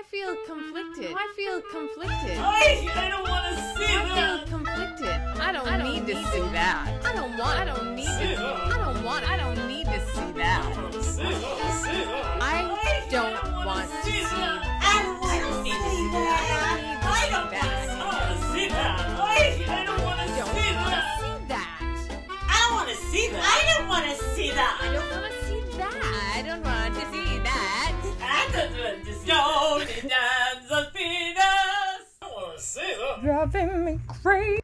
I feel conflicted. I feel conflicted. I, I don't want to see I that. I feel conflicted. I don't, need to see that. I don't want. I don't need to. I don't want. I don't need to see that. See that, see that. I don't want to see that. I don't need to see that. I don't want to see that. I, I don't want to I don't see want that. to see that. I don't want to see that. I don't want to see I don't want to see that. Driving me crazy.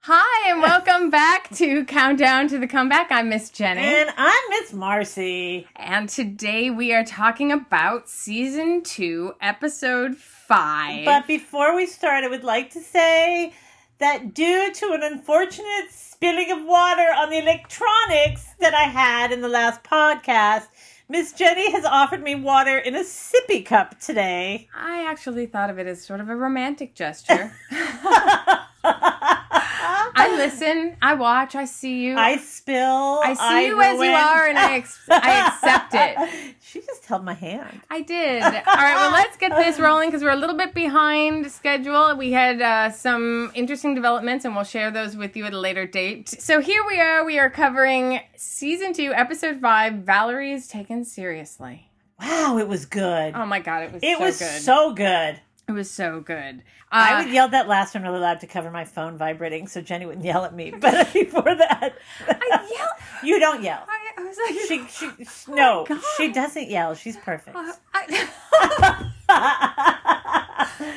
Hi, and welcome back to Countdown to the Comeback. I'm Miss Jenny. And I'm Miss Marcy. And today we are talking about season two, episode five. But before we start, I would like to say that due to an unfortunate spilling of water on the electronics that I had in the last podcast, Miss Jenny has offered me water in a sippy cup today. I actually thought of it as sort of a romantic gesture. I listen, I watch, I see you. I spill. I see you as you are, and I ex- I accept it. She just held my hand. I did. All right, well, let's get this rolling because we're a little bit behind schedule. We had uh, some interesting developments, and we'll share those with you at a later date. So here we are. We are covering season two, episode five. Valerie is taken seriously. Wow, it was good. Oh my god, it was it so was good. so good. It was so good. I Uh, would yell that last one really loud to cover my phone vibrating so Jenny wouldn't yell at me. But before that, I yell. you don't yell. I, I was like, She, she, she no, God. she doesn't yell. She's perfect. Uh, I,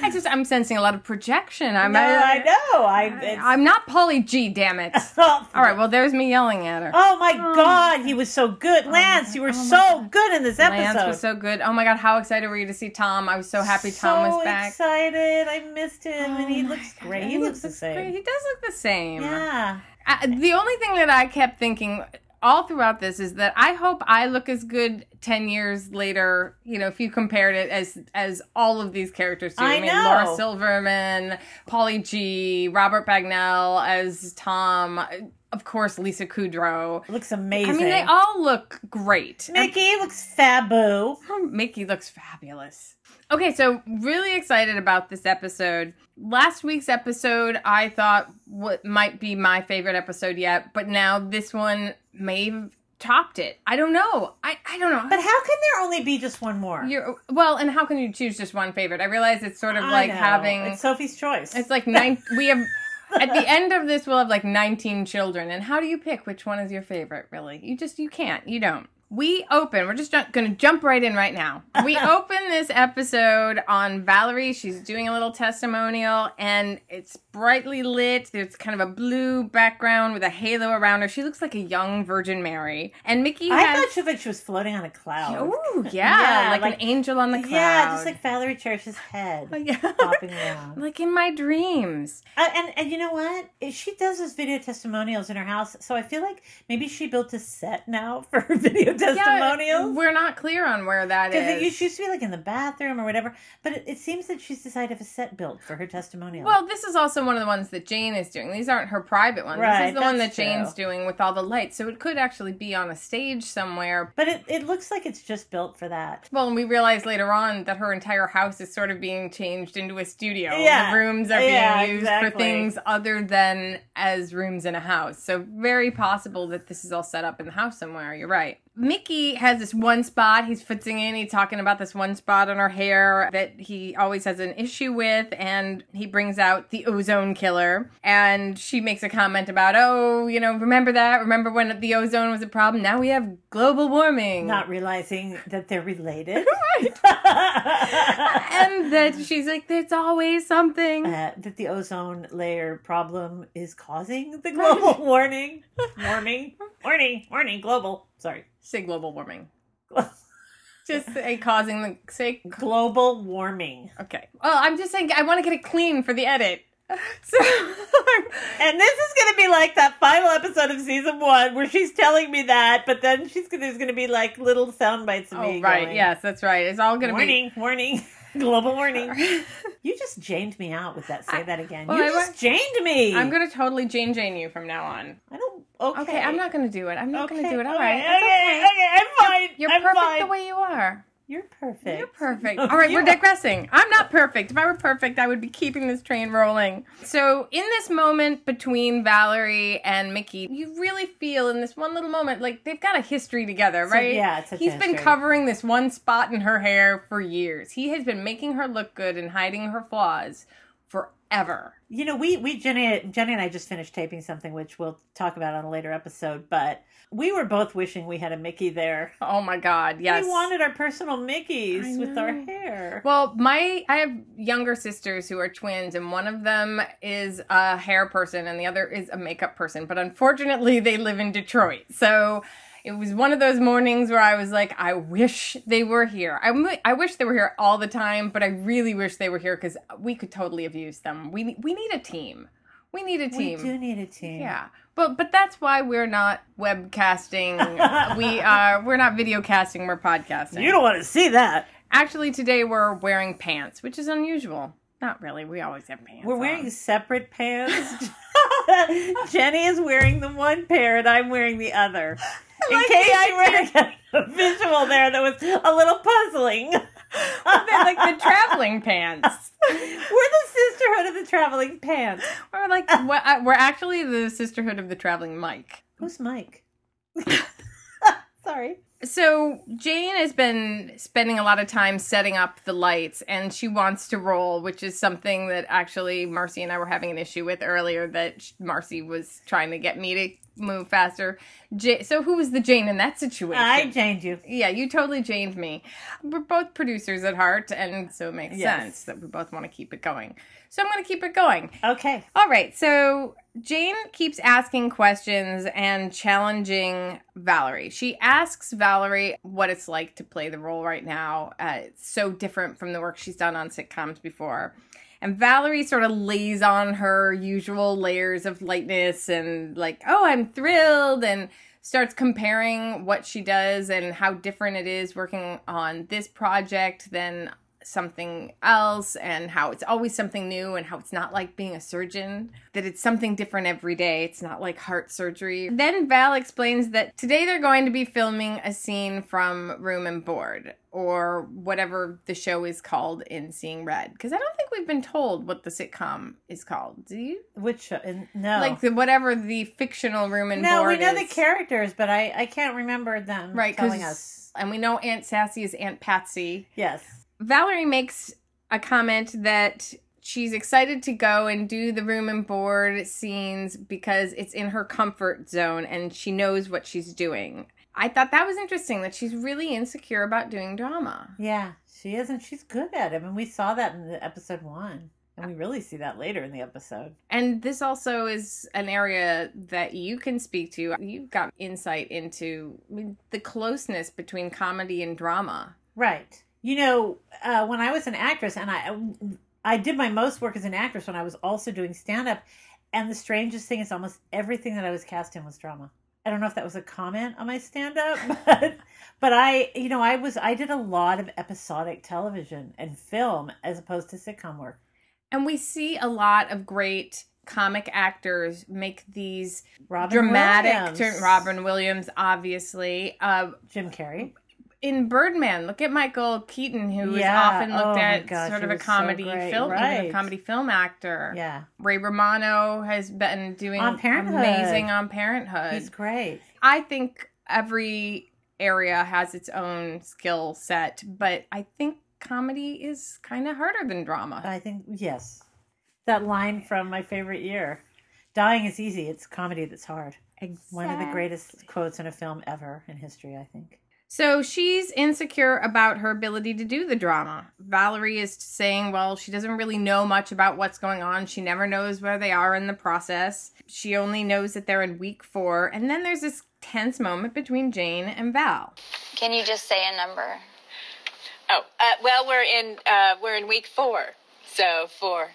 I just I'm sensing a lot of projection. I'm no, I know. I. It's, I'm not Paulie G. Damn it. Oh, All right, well, there's me yelling at her. Oh my God, he was so good, Lance. You were so good in this episode. Lance was so good. Oh my god, how excited were you to see Tom? I was so happy Tom was back. So excited. I missed him, and he Oh looks God, great. and He looks the great. same. He does look the same. Yeah. I, the only thing that I kept thinking all throughout this is that I hope I look as good ten years later. You know, if you compared it as as all of these characters do. I mean, know. Laura Silverman, Paulie G, Robert Bagnell as Tom. Of course, Lisa Kudrow. Looks amazing. I mean, they all look great. Mickey looks fabu. Oh, Mickey looks fabulous. Okay, so really excited about this episode. Last week's episode, I thought what might be my favorite episode yet, but now this one may have topped it. I don't know. I, I don't know. But how can there only be just one more? You're well, and how can you choose just one favorite? I realize it's sort of I like know. having it's Sophie's choice. it's like nine. we have at the end of this, we'll have like nineteen children, and how do you pick which one is your favorite? Really, you just you can't. You don't. We open. We're just going to jump right in right now. We open this episode on Valerie. She's doing a little testimonial, and it's brightly lit. There's kind of a blue background with a halo around her. She looks like a young Virgin Mary. And Mickey I has. thought she like she was floating on a cloud. Oh, yeah, Yeah, like, like- an angel on the cloud. Yeah, just like Valerie Cherish's head yeah. popping around. like in my dreams. Uh, and and you know what? She does those video testimonials in her house, so I feel like maybe she built a set now for her video testimonials. we're not clear on where that is. It used used to be like in the bathroom or whatever, but it, it seems that she's decided to have a set built for her testimonial. Well, this is also one of the ones that Jane is doing. These aren't her private ones. Right, this is the one that Jane's true. doing with all the lights. So it could actually be on a stage somewhere. but it, it looks like it's just built for that. Well, and we realize later on that her entire house is sort of being changed into a studio. Yeah. The rooms are being Yeah, used for things other than as rooms in a house. So very possible that this is all set up in the house somewhere. You're right. Mickey has this one spot he's footing in. He's talking about this one spot on her hair that he always has an issue with, and he brings out the ozone killer. And she makes a comment about, oh, you know, remember that? Remember when the ozone was a problem? Now we have global warming. Not realizing that they're related. and that she's like, there's always something. uh, that the ozone layer problem is causing the global warming. Warming. Warning. Warning. Global. Sorry. Say global warming. Just say causing the say. global warming. Okay. Well, I'm just saying I want to get it clean for the edit. So And this is going to be like that final episode of season one where she's telling me that, but then she's gonna, there's going to be like little sound bites of oh me. right, going, yes, that's right. It's all gonna be Warning, warning, global warning. You just janed me out with that. Say that again. well, you I just janed me. I'm gonna totally Jane Jane you from now on. I don't. Okay. Okay, I'm not gonna do it. I'm not gonna do it. All okay, right, Okay, it's okay. okay, I'm fine. You're I'm perfect fine. the way you are. You're perfect. You're perfect. All right, we're digressing. I'm not perfect. If I were perfect, I would be keeping this train rolling. So, in this moment between Valerie and Mickey, you really feel in this one little moment like they've got a history together, So, right? yeah, it's such He's a been covering this one spot in her hair for years. He has been making her look good and hiding her flaws forever. You know, we we Jenny Jenny and I just finished taping something which we'll talk about on a later episode, but we were both wishing we had a Mickey there. Oh my god, yes. We wanted our personal Mickeys with our hair. Well, my I have younger sisters who are twins, and one of them is a hair person, and the other is a makeup person. But unfortunately, they live in Detroit, so it was one of those mornings where I was like, I wish they were here. I, I wish they were here all the time, but I really wish they were here because we could totally have used them. We we need a team. We need a team. we do need a team. Yeah, but but that's why we're not webcasting. we are we're not video casting. We're podcasting. You don't want to see that. Actually, today we're wearing pants, which is unusual. Not really. We always have pants. We're on. wearing separate pants. Jenny is wearing the one pair and I'm wearing the other. In like case you were get a visual there that was a little puzzling. They're like the traveling pants. We're the sisterhood of the traveling pants. We're like we're actually the sisterhood of the traveling Mike. Who's Mike? Sorry. So Jane has been spending a lot of time setting up the lights, and she wants to roll, which is something that actually Marcy and I were having an issue with earlier. That Marcy was trying to get me to move faster. Ja- so who was the Jane in that situation? I janed you. Yeah, you totally janed me. We're both producers at heart, and so it makes Yes. sense that we both want to keep it going. So I'm going to keep it going. Okay. All right, so Jane keeps asking questions and challenging Valerie. She asks Valerie what it's like to play the role right now. Uh, it's so different from the work she's done on sitcoms before. And Valerie sort of lays on her usual layers of lightness and, like, oh, I'm thrilled, and starts comparing what she does and how different it is working on this project than something else and how it's always something new and how it's not like being a surgeon that it's something different every day it's not like heart surgery then val explains that today they're going to be filming a scene from room and board or whatever the show is called in seeing red because i don't think we've been told what the sitcom is called do you Which show? No. like the whatever the fictional room and no, board No, we know is. the characters, but I, I can't remember them right telling us. and we know aunt sassy is aunt patsy Yes. Valerie makes a comment that she's excited to go and do the room and board scenes because it's in her comfort zone and she knows what she's doing. I thought that was interesting that she's really insecure about doing drama. Yeah, she is, and she's good at it. And we saw that in the episode one. And we really see that later in the episode. And this also is an area that you can speak to. You've got insight into I mean, the closeness between comedy and drama. Right. You know, uh, when I was an actress, and I I did my most work as an actress when I was also doing stand up, and the strangest thing is almost everything that I was cast in was drama. I don't know if that was a comment on my stand up, but but I you know I was I did a lot of episodic television and film as opposed to sitcom work. And we see a lot of great comic actors make these Robin dramatic Williams, Robin Williams, obviously. Uh, Jim Carrey. In Birdman, look at Michael Keaton, who is Yeah. often looked Oh at gosh, sort of a was so comedy film, was a comedy film actor. Yeah, Ray Romano has been doing On amazing on Parenthood. he's great. I think every area has its own skill set, but I think comedy is kind of harder than drama. I think yes, that line from my favorite year, "Dying is easy; it's comedy that's hard." One of the greatest quotes in a film ever in history, I think. So she's insecure about her ability to do the drama. Valerie is saying, well, she doesn't really know much about what's going on. She never knows where they are in the process. She only knows that they're in week four. And then there's this tense moment between Jane and Val. Can you just say a number? Oh, uh, well, we're in uh, we're in week four, so four.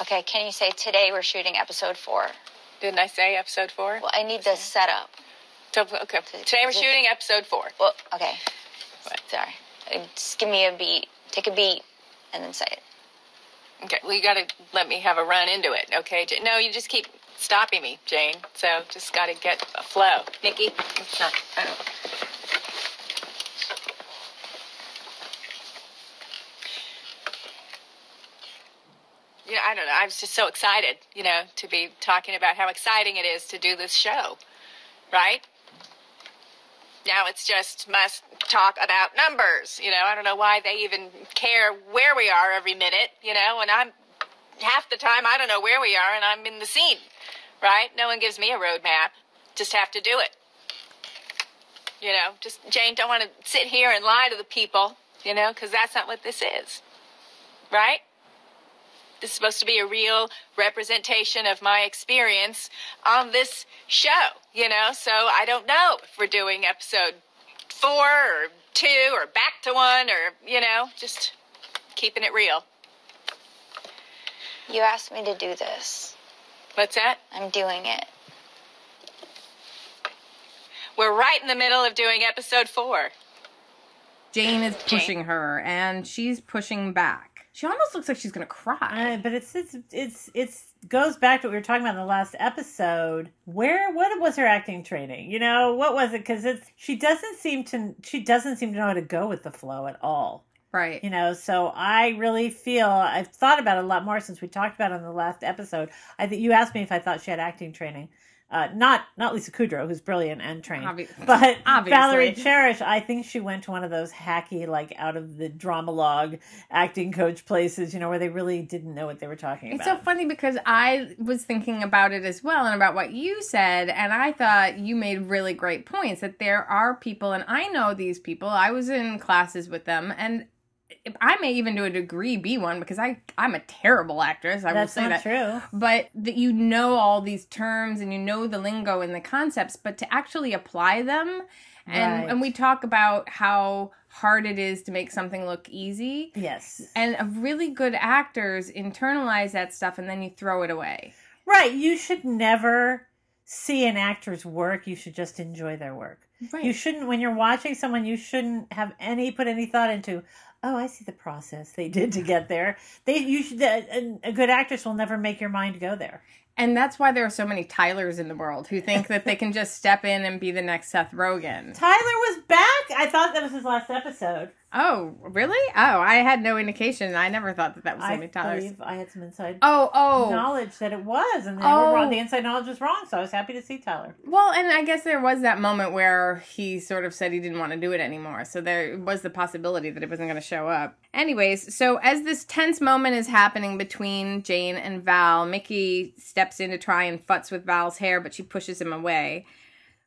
Okay, can you say today we're shooting episode four? Didn't I say episode four? Well, I need the setup. October. Okay. Today we're shooting episode four. Well, okay. What? Sorry. Uh, just give me a beat. Take a beat, and then say it. Okay. Well, you gotta let me have a run into it. Okay. No, you just keep stopping me, Jane. So just gotta get a flow. Nikki, it's not. Yeah, I don't know. I was just so excited, you know, to be talking about how exciting it is to do this show, right? Now it's just must talk about numbers. You know, I don't know why they even care where we are every minute, you know, and I'm half the time I don't know where we are and I'm in the scene, right? No one gives me a roadmap. Just have to do it. You know, just Jane, don't want to sit here and lie to the people, you know, because that's not what this is, right? This is supposed to be a real representation of my experience on this show, you know? So I don't know if we're doing episode four or two or back to one or, you know, just keeping it real. You asked me to do this. What's that? I'm doing it. We're right in the middle of doing episode four. Jane is pushing her, and she's pushing back. She almost looks like she's gonna cry. Uh, but it's it's it's it's goes back to what we were talking about in the last episode. Where what was her acting training? You know what was it? Because it's she doesn't seem to she doesn't seem to know how to go with the flow at all. right. You know, so I really feel I've thought about it a lot more since we talked about it on the last episode. I think you asked me if I thought she had acting training. Uh, not not Lisa Kudrow, who's brilliant and trained, but obviously. Valerie Cherish. I think she went to one of those hacky, like out of the drama log acting coach places, you know, where they really didn't know what they were talking about. It's so funny because I was thinking about it as well and about what you said, and I thought you made really great points that there are people, and I know these people. I was in classes with them, and I may even to a degree be one because I I'm a terrible actress. I That's will say not that. true. But that you know all these terms and you know the lingo and the concepts, but to actually apply them, and Right. and we talk about how hard it is to make something look easy. Yes, And really good actors internalize that stuff and then you throw it away. right. You should never see an actor's work. You should just enjoy their work. Right. You shouldn't when you're watching someone. You shouldn't have any put any thought into. Oh, I see the process they did to get there. They you should a, a good actress will never make your mind go there. and that's why there are so many Tylers in the world who think that they can just step in and be the next Seth Rogen. Tyler was back. I thought that was his last episode. Oh, really? Oh, I had no indication. I never thought that that was many Tylers. believe I had some inside Oh, oh. knowledge that it was, and they Oh. were wrong. The inside knowledge was wrong, so I was happy to see Tyler. Well, and I guess there was that moment where he sort of said he didn't want to do it anymore. So there was the possibility that it wasn't going to show up. Anyways, so as this tense moment is happening between Jane and Val, Mickey steps in to try and futz with Val's hair, but she pushes him away.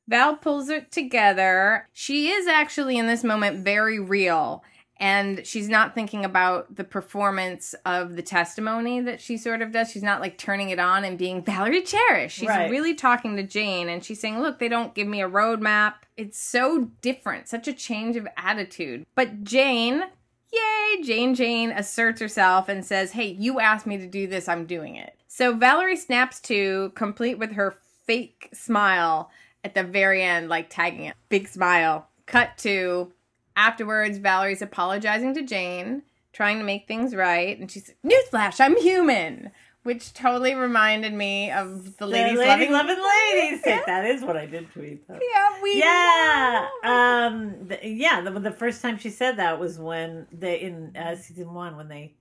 Val pulls it together. She is actually in this moment very real. And she's not thinking about the performance of the testimony that she sort of does. She's not like turning it on and being Valerie Cherish. She's Right. really talking to Jane and she's saying, Look, they don't give me a roadmap. It's so different, such a change of attitude. But Jane, yay, Jane Jane asserts herself and says, Hey, you asked me to do this, I'm doing it. So Valerie snaps to, complete with her fake smile at the very end, like tagging it. Big smile. Cut to afterwards, Valerie's apologizing to Jane, trying to make things right, and she's newsflash, I'm human. Which totally reminded me of the ladies the loving, loving ladies. That is what I did tweet. Though. Yeah, we Yeah, know. um, the, yeah. The, the first time she said that was when they in uh, season one when they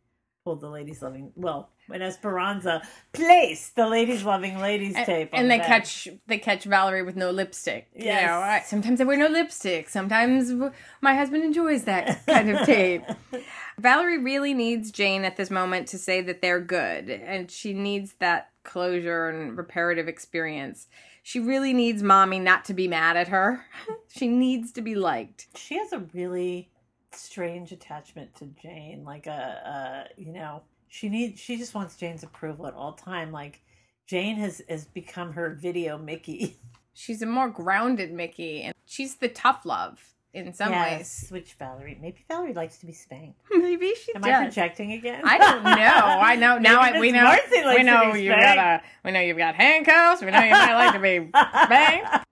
pulled the ladies loving. Well, when Esperanza placed the ladies loving ladies and, tape, on and the they bed. catch they catch Valerie with no lipstick. You Yes. know, I, sometimes I wear no lipstick. Sometimes my husband enjoys that kind of tape. Valerie really needs Jane at this moment to say that they're good, and she needs that closure and reparative experience. She really needs mommy not to be mad at her. she needs to be liked. She has a really strange attachment to Jane. Like a, a you know, she needs. She just wants Jane's approval at all time. Like Jane has has become her video Mickey. She's a more grounded Mickey, and she's the tough love in some yes, which Valerie. Maybe Valerie likes to be spanked. Maybe she Am does. I projecting again? I don't know. I know now. I, we know. Marcy likes We know you got a. We know you've got handcuffs. We know you might like to be spanked.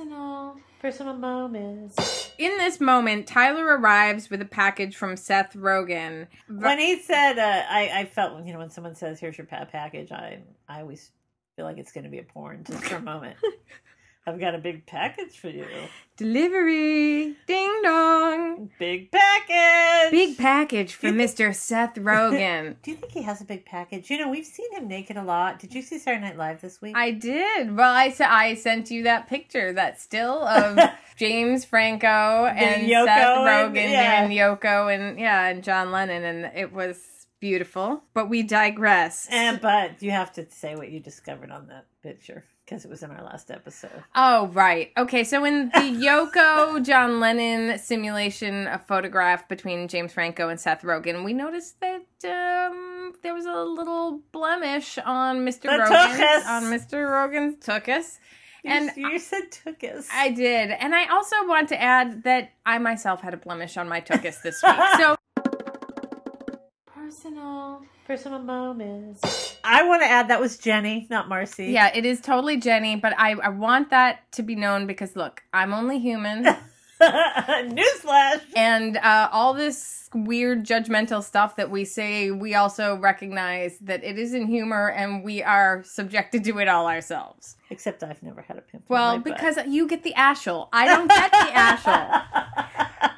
Personal. Personal moments. In this moment, Tyler arrives with a package from Seth Rogen. When he said, uh, I, I felt, you know, when someone says, here's your pa- package, I, I always feel like it's going to be a porn just for a moment. I've got a big package for you. Delivery, ding dong. Big package. Big package for Mr. Seth Rogen. Do you think he has a big package? You know, we've seen him naked a lot. Did you see Saturday Night Live this week? I did. Well, I, I sent you that picture, that still of James Franco and Yoko Seth and- Rogen yeah. and Yoko and yeah, and John Lennon, and it was beautiful. But we digress. and but you have to say what you discovered on that picture because it was in our last episode. Oh, right. Okay, so in the Yoko John Lennon simulation, a photograph between James Franco and Seth Rogen, we noticed that um, there was a little blemish on Mr. The Rogen's on Mr. Rogen's tuchus. And you, said took. I did. And I also want to add that I myself had a blemish on my tuchus this week. So personal. Personal moments. I want to add that was Jenny, not Marcy. Yeah, it is totally Jenny, but I, I want that to be known because look, I'm only human. Newsflash. and uh, all this weird judgmental stuff that we say, we also recognize that it isn't humor and we are subjected to it all ourselves. Except I've never had a pimple. Well, my butt. because you get the ashel. I don't get the ashel.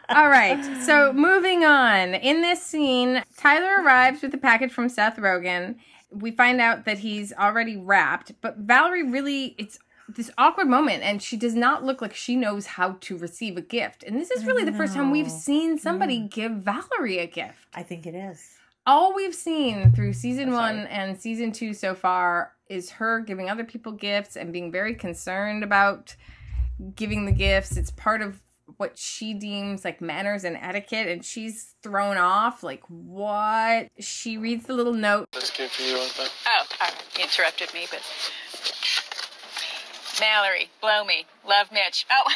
All right, so moving on. In this scene, Tyler arrives with a package from Seth Rogen. We find out that he's already wrapped, but Valerie really, it's this awkward moment, and she does not look like she knows how to receive a gift. And this is really the first time we've seen somebody give Valerie a gift. I think it is. All we've seen through season I'm sorry. one and season two so far is her giving other people gifts and being very concerned about giving the gifts. It's part of what she deems like manners and etiquette, and she's thrown off. Like, what? She reads the little note. That's good for you, Arthur. Oh, uh, interrupted me, but. Mallory, blow me. Love Mitch. Oh,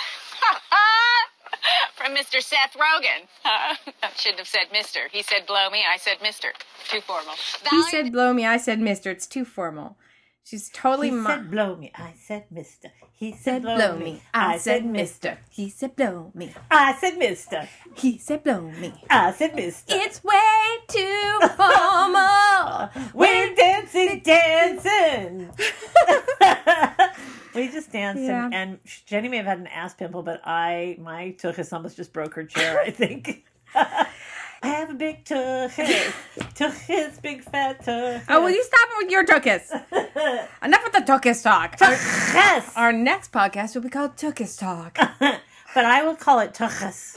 from Mr. Seth Rogen. I shouldn't have said Mr. He said blow me. I said Mr. Too formal. He said, blow me. I said, mister. It's too formal. She's totally He mo- said blow me. I said mister. He said said blow, me. I said mister. He said blow me. I said mister. He said blow me. I said mister. It's way too formal. danced, Yeah. and, and Jenny may have had an ass pimple, but I, my tuchus almost just broke her chair. I think. I have a big tuchus, tuchus, big fat tuchus. Oh, will you stop with your tuchus? Enough with the tuchus talk. Our, our next podcast will be called Tuchus Talk. but I will call it tuchus.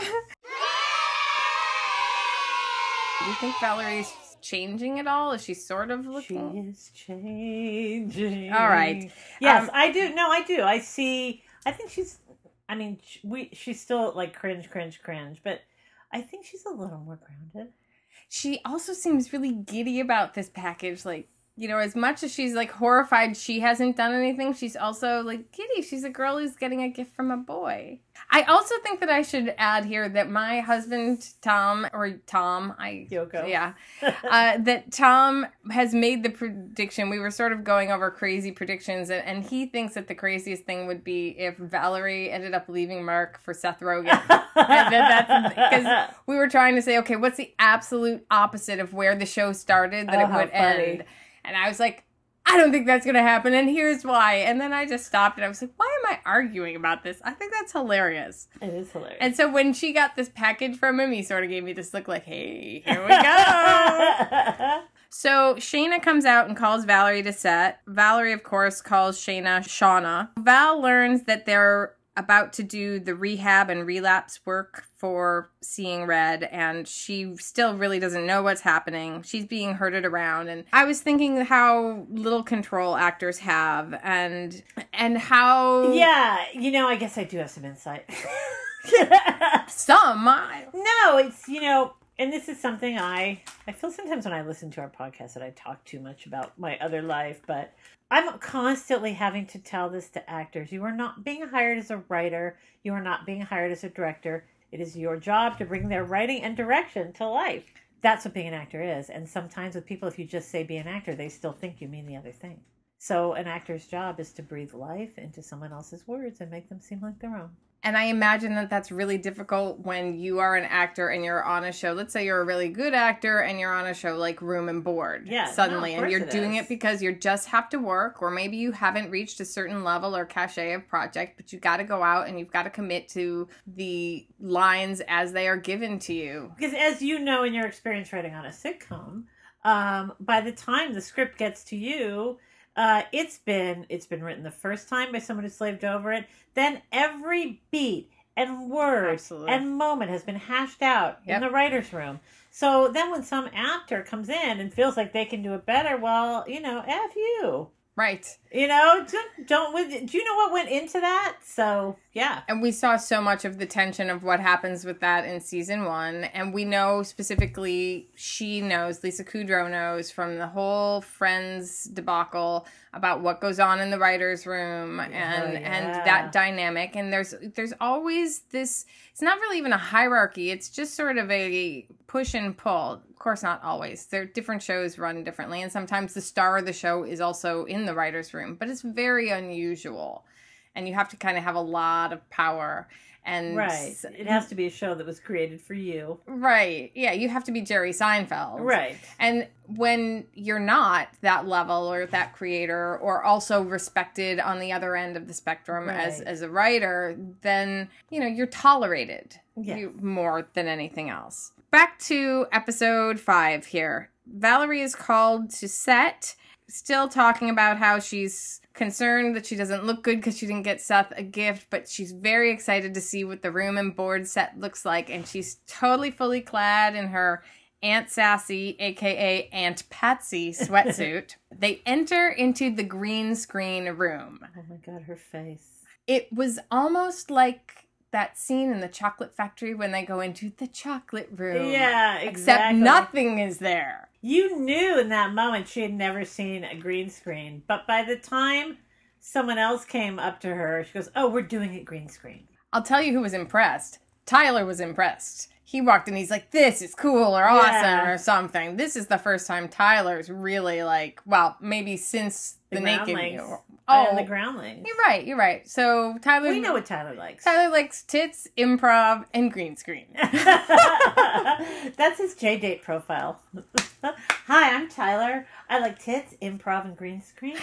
Do you think Valerie's changing at all? Is she sort of looking? She is changing. All right. Yes, Um, I do. No, I do. I see. I think she's. I mean, we. She's still like cringe, cringe, cringe, but I think she's a little more grounded. She also seems really giddy about this package. Like, you know, as much as she's like horrified she hasn't done anything, she's also like giddy. She's a girl who's getting a gift from a boy. I also think that I should add here that my husband, Tom, or Tom, I. Yoko. Yeah. uh, that Tom has made the prediction. We were sort of going over crazy predictions, and, and he thinks that the craziest thing would be if Valerie ended up leaving Mark for Seth Rogen. And that- that's because we were trying to say, okay, what's the absolute opposite of where the show started that Oh, it would end? And I was like, I don't think that's going to happen, and here's why. And then I just stopped and I was like, why am I arguing about this? I think that's hilarious. It is hilarious. And so when she got this package from him, he sort of gave me this look like, hey, here we go. So Shayna comes out and calls Valerie to set. Valerie, of course, calls Shayna Shauna. Val learns that they're about to do the rehab and relapse work for seeing red and she still really doesn't know what's happening. She's being herded around and I was thinking how little control actors have and and how yeah, you know, I guess I do have some insight. some no, it's you know, and this is something I I feel sometimes when I listen to our podcast that I talk too much about my other life, but I'm constantly having to tell this to actors. You are not being hired as a writer. You are not being hired as a director. It is your job to bring their writing and direction to life. That's what being an actor is. And sometimes with people, if you just say be an actor, they still think you mean the other thing. So an actor's job is to breathe life into someone else's words and make them seem like their own. And I imagine that that's really difficult when you are an actor and you're on a show. Let's say you're a really good actor and you're on a show like Room and Board Yeah, suddenly, of and you're it doing is. it because you just have to work, or maybe you haven't reached a certain level or cachet of project, but you've got to go out and you've got to commit to the lines as they are given to you. Because as you know in your experience writing on a sitcom, um, by the time the script gets to you, uh, it's been it's been written the first time by someone who slaved over it. Then every beat and word Absolutely. and moment has been hashed out Yep. in the writers' room. So then when some actor comes in and feels like they can do it better, well, you know, f you. Right. You know, don't, don't with. Do you know what went into that? So yeah, And we saw so much of the tension of what happens with that in season one. And we know specifically, she knows, Lisa Kudrow knows from the whole Friends debacle about what goes on in the writer's room oh, and yeah. and that dynamic. And there's there's always this. It's not really even a hierarchy. It's just sort of a push and pull. Of course, not always. There are different shows run differently, and sometimes the star of the show is also in the writers' room. But it's very unusual and you have to kind of have a lot of power and right. It has to be a show that was created for you. right yeah you have to be jerry seinfeld Right. and when you're not that level or that creator or also respected on the other end of the spectrum as as a writer then you know you're tolerated Yes. you, more than anything else back to episode five here valerie is called to set still talking about how she's concerned that she doesn't look good because she didn't get Seth a gift, but she's very excited to see what the room and board set looks like. And she's totally fully clad in her Aunt Sassy, aka Aunt Patsy sweatsuit. they enter into the green screen room. Oh my god, her face. It was almost like that scene in the chocolate factory when they go into the chocolate room. Yeah, exactly. Except nothing is there. You knew in that moment she had never seen a green screen, but by the time someone else came up to her, she goes, "Oh, we're doing it green screen." I'll tell you who was impressed. Tyler was impressed. He walked in, he's like, This is cool or awesome Yeah. or something. This is the first time Tyler's really like, well, maybe since the, The naked. Oh, Oh, the groundlings. you're right, you're right. So Tyler, We know what Tyler likes. Tyler likes tits, improv, and green screen. That's his JDate profile. Hi, I'm Tyler. I like tits, improv, and green screen.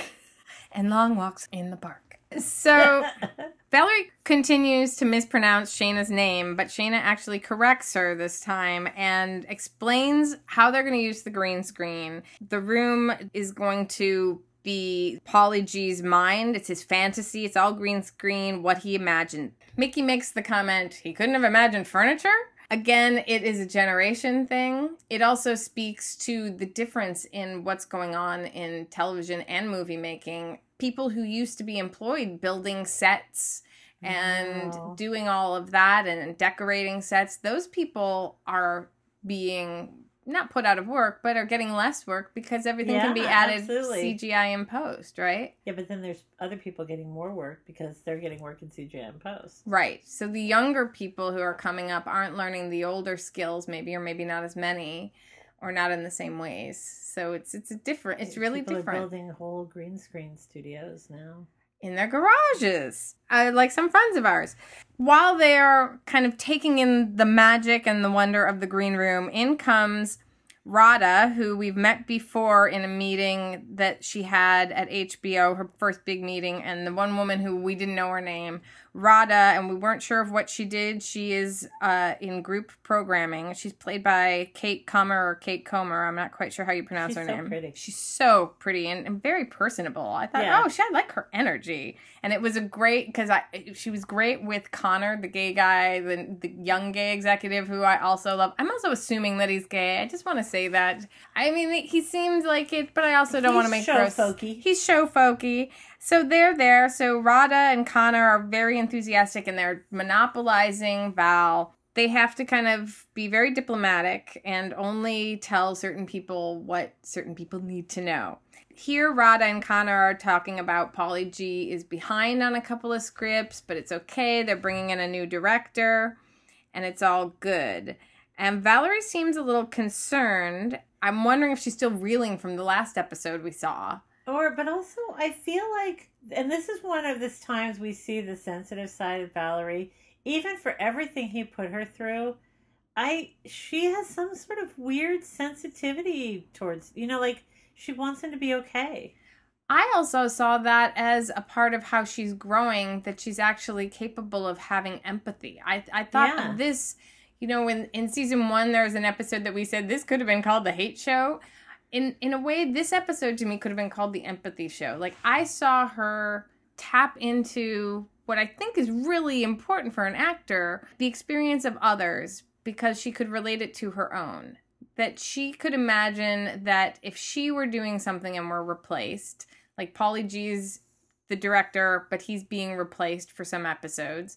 and long walks in the park. So Valerie continues to mispronounce Shayna's name, but Shayna actually corrects her this time and explains how they're going to use the green screen. The room is going to be Paulie G's mind. It's his fantasy. It's all green screen, what he imagined. Mickey makes the comment, he couldn't have imagined furniture? Again, it is a generation thing. It also speaks to the difference in what's going on in television and movie making. People who used to be employed building sets and Wow. doing all of that and decorating sets, those people are being not put out of work, but are getting less work because everything can be added absolutely. CGI in post, right? Yeah, but then there's other people getting more work because they're getting work in CGI and post. Right. So the younger people who are coming up aren't learning the older skills, maybe, or maybe not as many, or not in the same ways. So it's it's a different. It's really People different Are building whole green screen studios now. in their garages, uh, like some friends of ours. While they are kind of taking in the magic and the wonder of the green room, in comes Rada, who we've met before in a meeting that she had at HBO, her first big meeting, and the one woman who we didn't know her name, Rada, and we weren't sure of what she did. She is uh, in group programming. She's played by Kate Comer or Kate Comer. I'm not quite sure how you pronounce She's her so name. pretty. She's so pretty and, and very personable. I thought, Yeah. oh, she I like her energy, and it was a great because I she was great with Connor, the gay guy, the the young gay executive who I also love. I'm also assuming that he's gay. I just want to say that. I mean, he seems like it, but I also don't want to make show folky. He's show folky. So they're there. So Rada and Connor are very enthusiastic and they're monopolizing Val. They have to kind of be very diplomatic and only tell certain people what certain people need to know. Here, Rada and Connor are talking about Polly G is behind on a couple of scripts, but it's okay. They're bringing in a new director and it's all good. And Valerie seems a little concerned. I'm wondering if she's still reeling from the last episode we saw. Or, but also, I feel like, and this is one of the times we see the sensitive side of Valerie. even for everything he put her through, I she has some sort of weird sensitivity towards you know like she wants him to be okay. I also saw that as a part of how she's growing, that she's actually capable of having empathy. I I thought Yeah. this, you know, in in season one, there was an episode that we said this could have been called the hate show. In in a way, this episode to me could have been called the empathy show. Like I saw her tap into what I think is really important for an actor, the experience of others, because she could relate it to her own. That she could imagine that if she were doing something and were replaced, like Paulie G's the director, but he's being replaced for some episodes,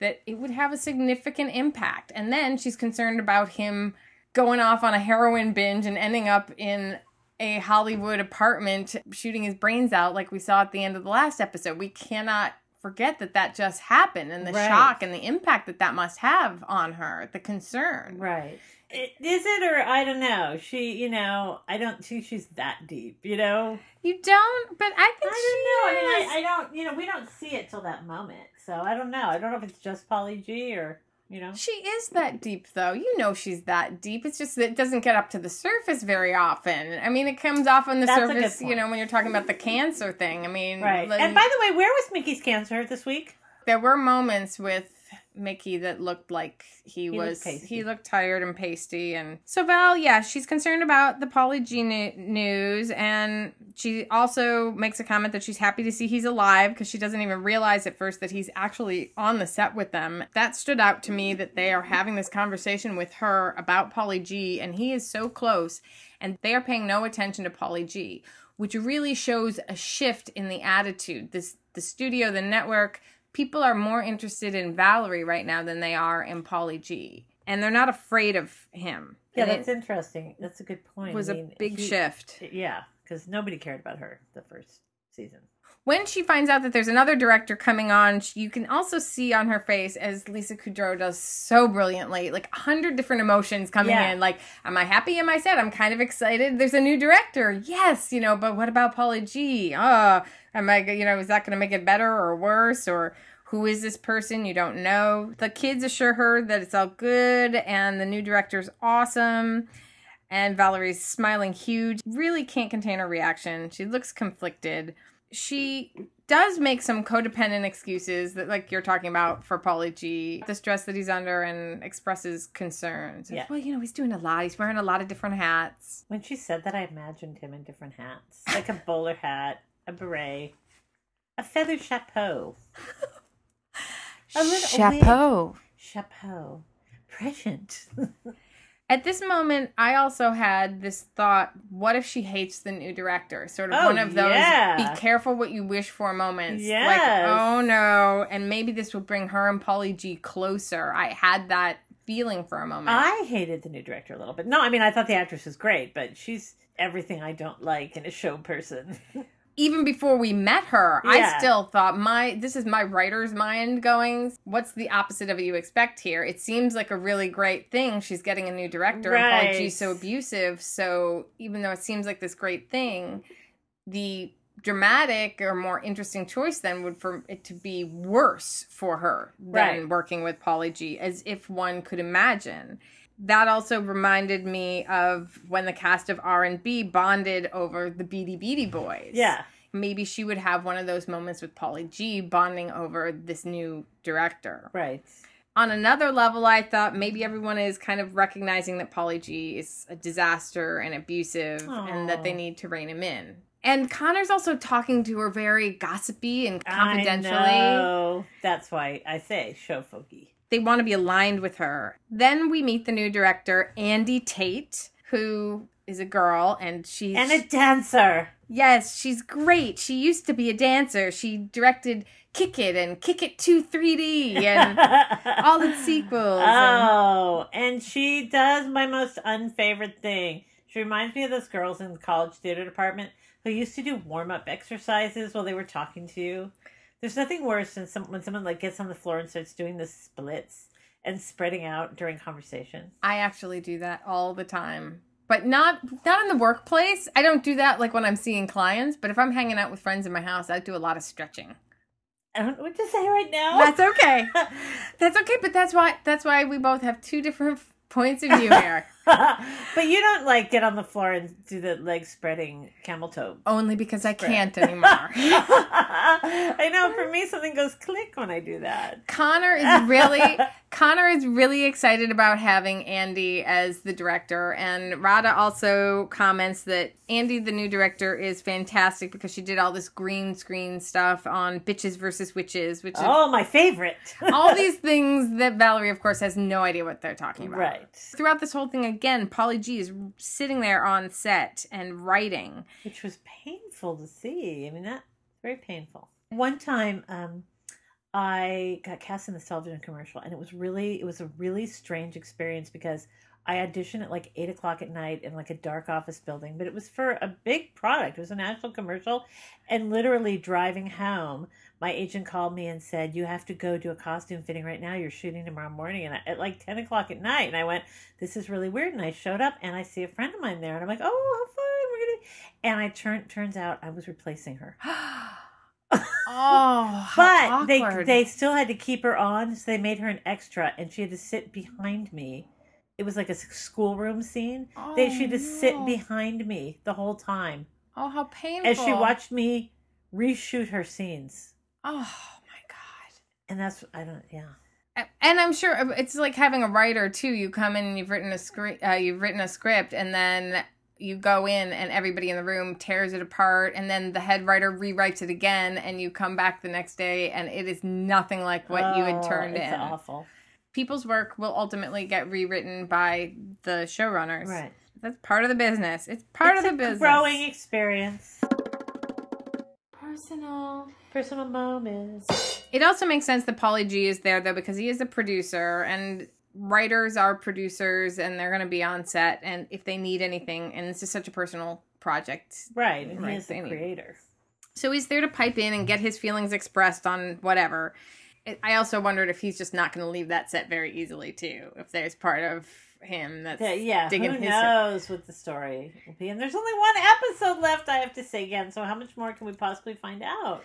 that it would have a significant impact. And then she's concerned about him going off on a heroin binge and ending up in a Hollywood apartment shooting his brains out, like we saw at the end of the last episode. We cannot forget that that just happened and the Right. shock and the impact that that must have on her, the concern. Right. Is it or I don't know. She, you know, I don't think she's that deep. You know. You don't, but I think I don't know. she I mean. I, I don't. You know, we don't see it till that moment. So I don't know. I don't know if it's just Paulie G or you know. She is that deep, though. You know she's that deep. It's just that it doesn't get up to the surface very often. I mean, it comes off on the That's surface, you know, when you're talking about the cancer thing. I mean, Right. like, And by the way, where was Mickey's cancer this week? there were moments with Mickey that looked like he, looked was he looked tired and pasty. And so Val yeah she's concerned about the Paulie G news. And she also makes a comment that she's happy to see he's alive because she doesn't even realize at first that he's actually on the set with them. That stood out to me that they are having this conversation with her about Paulie G and he is so close and they are paying no attention to Paulie G which really shows a shift in the attitude. This the studio the network people are more interested in Valerie right now than they are in Paulie G. And they're not afraid of him. Yeah, And that's interesting. That's a good point. was I a mean, big he- shift. Yeah, because nobody cared about her the first season. When she finds out that there's another director coming on, she- you can also see on her face, as Lisa Kudrow does so brilliantly, like a hundred different emotions coming Yeah. in. Like, am I happy? Am I sad? I'm kind of excited. There's a new director. Yes, you know, but what about Paula G? Uh, am I, you know, is that going to make it better or worse? Or who is this person? You don't know. The kids assure her that it's all good and the new director's awesome. And Valerie's smiling huge. Really can't contain her reaction. She looks conflicted. She does make some codependent excuses that, like you're talking about, for Paulie G. The stress that he's under and expresses concerns. Yeah. Well, you know, he's doing a lot. He's wearing a lot of different hats. When she said that, I imagined him in different hats, like a bowler hat, a beret, a feather chapeau, A little Chapeau. chapeau, present. At this moment, I also had this thought: What if she hates the new director? Sort of Oh, one of those yeah. "be careful what you wish for" moments. Yes. Like, oh no, and maybe this will bring her and Paulie G closer. I had that feeling for a moment. I hated the new director a little bit. No, I mean I thought the actress was great, but she's everything I don't like in a show person. Even before we met her, I still thought my this is my writer's mind going. What's the opposite of what you expect here? It seems like a really great thing. She's getting a new director, and Paulie Right. G's so abusive. So even though it seems like this great thing, the dramatic or more interesting choice then would for it to be worse for her than Right. working with Paulie G, as if one could imagine. That also reminded me of when the cast of R and B bonded over the Beady Beady Boys. yeah. Maybe she would have one of those moments with Paulie G bonding over this new director. Right. On another level, I thought maybe everyone is kind of recognizing that Paulie G is a disaster and abusive and that they need to rein him in. And Connor's also talking to her very gossipy and confidentially. That's why I say show folky. They want to be aligned with her. Then we meet the new director, Andy Tate, who is a girl and she's And a dancer. Yes, she's great. She used to be a dancer. She directed Kick It and Kick It 2 3D and all the sequels. and- Oh, and she does my most unfavorite thing. She reminds me of those girls in the college theater department who used to do warm up exercises while they were talking to you. There's nothing worse than some, when someone like gets on the floor and starts doing the splits and spreading out during conversation. I actually do that all the time. But not not in the workplace. I don't do that like when I'm seeing clients, but if I'm hanging out with friends in my house, I do a lot of stretching. I don't know what to say right now. That's okay. That's okay, but that's why that's why we both have two different points of view here. but you don't like get on the floor and do the leg spreading camel toe. Only because I can't anymore. I know for me something goes click when I do that. Connor is really Connor is really excited about having Andy as the director and Rada also comments that Andy the new director is fantastic because she did all this green screen stuff on Bitches versus Witches, which is Oh, my favorite. all these things that Valerie of course has no idea what they're talking about. Right. Throughout this whole thing again, Paulie G is sitting there on set and writing. Which was painful to see. I mean that very painful. One time, um, I got cast in the television commercial, and it was really, it was a really strange experience because I auditioned at like eight o'clock at night in like a dark office building, but it was for a big product. It was a national commercial, and literally driving home, my agent called me and said, "You have to go do a costume fitting right now. You're shooting tomorrow morning, and I, at like ten o'clock at night." And I went, "This is really weird." And I showed up, and I see a friend of mine there, and I'm like, "Oh, how fun! We're gonna." And I turned, turns out I was replacing her. oh, But they awkward. they still had to keep her on, so they made her an extra, and she had to sit behind me. It was like a schoolroom scene. they she had to Oh, sit behind me the whole time Oh, how painful! as she watched me reshoot her scenes. Oh my god! And that's I don't yeah. And I'm sure uh, it's like having a writer too. You come in and you've written a script. Uh, you've written a script, and then you go in, and everybody in the room tears it apart, and then the head writer rewrites it again, and you come back the next day, and it is nothing like what you had Oh, turned it's in. awful. People's work will ultimately get rewritten by the showrunners. Right. That's part of the business. It's part It's of the a business. growing experience. Personal. Personal moments. It also makes sense that Paulie G is there though because he is a producer and writers are producers and they're going to be on set and if they need anything and this is such a personal project. Right. And Right, he is the creator. So he's there to pipe in and get his feelings expressed on whatever. I also wondered if he's just not going to leave that set very easily too. If there's part of him that's Yeah, yeah. digging who knows what the story will be? And there's only one episode left. I have to say again. So how much more can we possibly find out?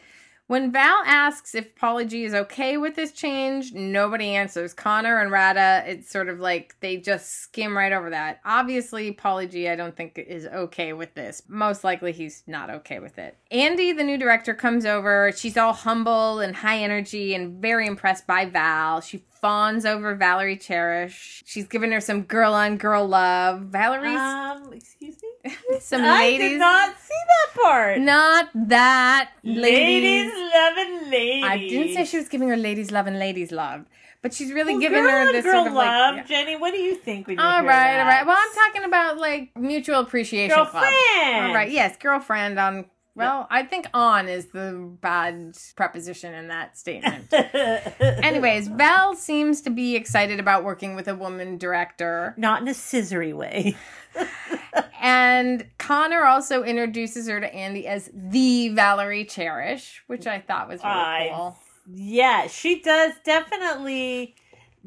When Val asks if Paulie G is okay with this change, nobody answers. Connor and Rada, it's sort of like they just skim right over that. Obviously, Paulie G, I don't think is okay with this. Most likely, he's not okay with it. Andy, the new director, comes over. She's all humble and high energy and very impressed by Val. She fawns over Valerie Cherish. She's giving her some girl on girl love. Valerie's Um, excuse me. some I ladies. I did not see that part. Not that ladies, loving ladies. I didn't say she was giving her ladies love and ladies love, but she's really Well, giving her this girl sort of love. like. Jenny, what do you think when you All right, that? all right. Well, I'm talking about like mutual appreciation club. girlfriend. All right, yes, girlfriend on. Well, I think on is the bad preposition in that statement. Anyways, Val seems to be excited about working with a woman director. not in a scissory way. And Connor also introduces her to Andy as the Valerie Cherish, which I thought was really I- cool. Yeah, she does definitely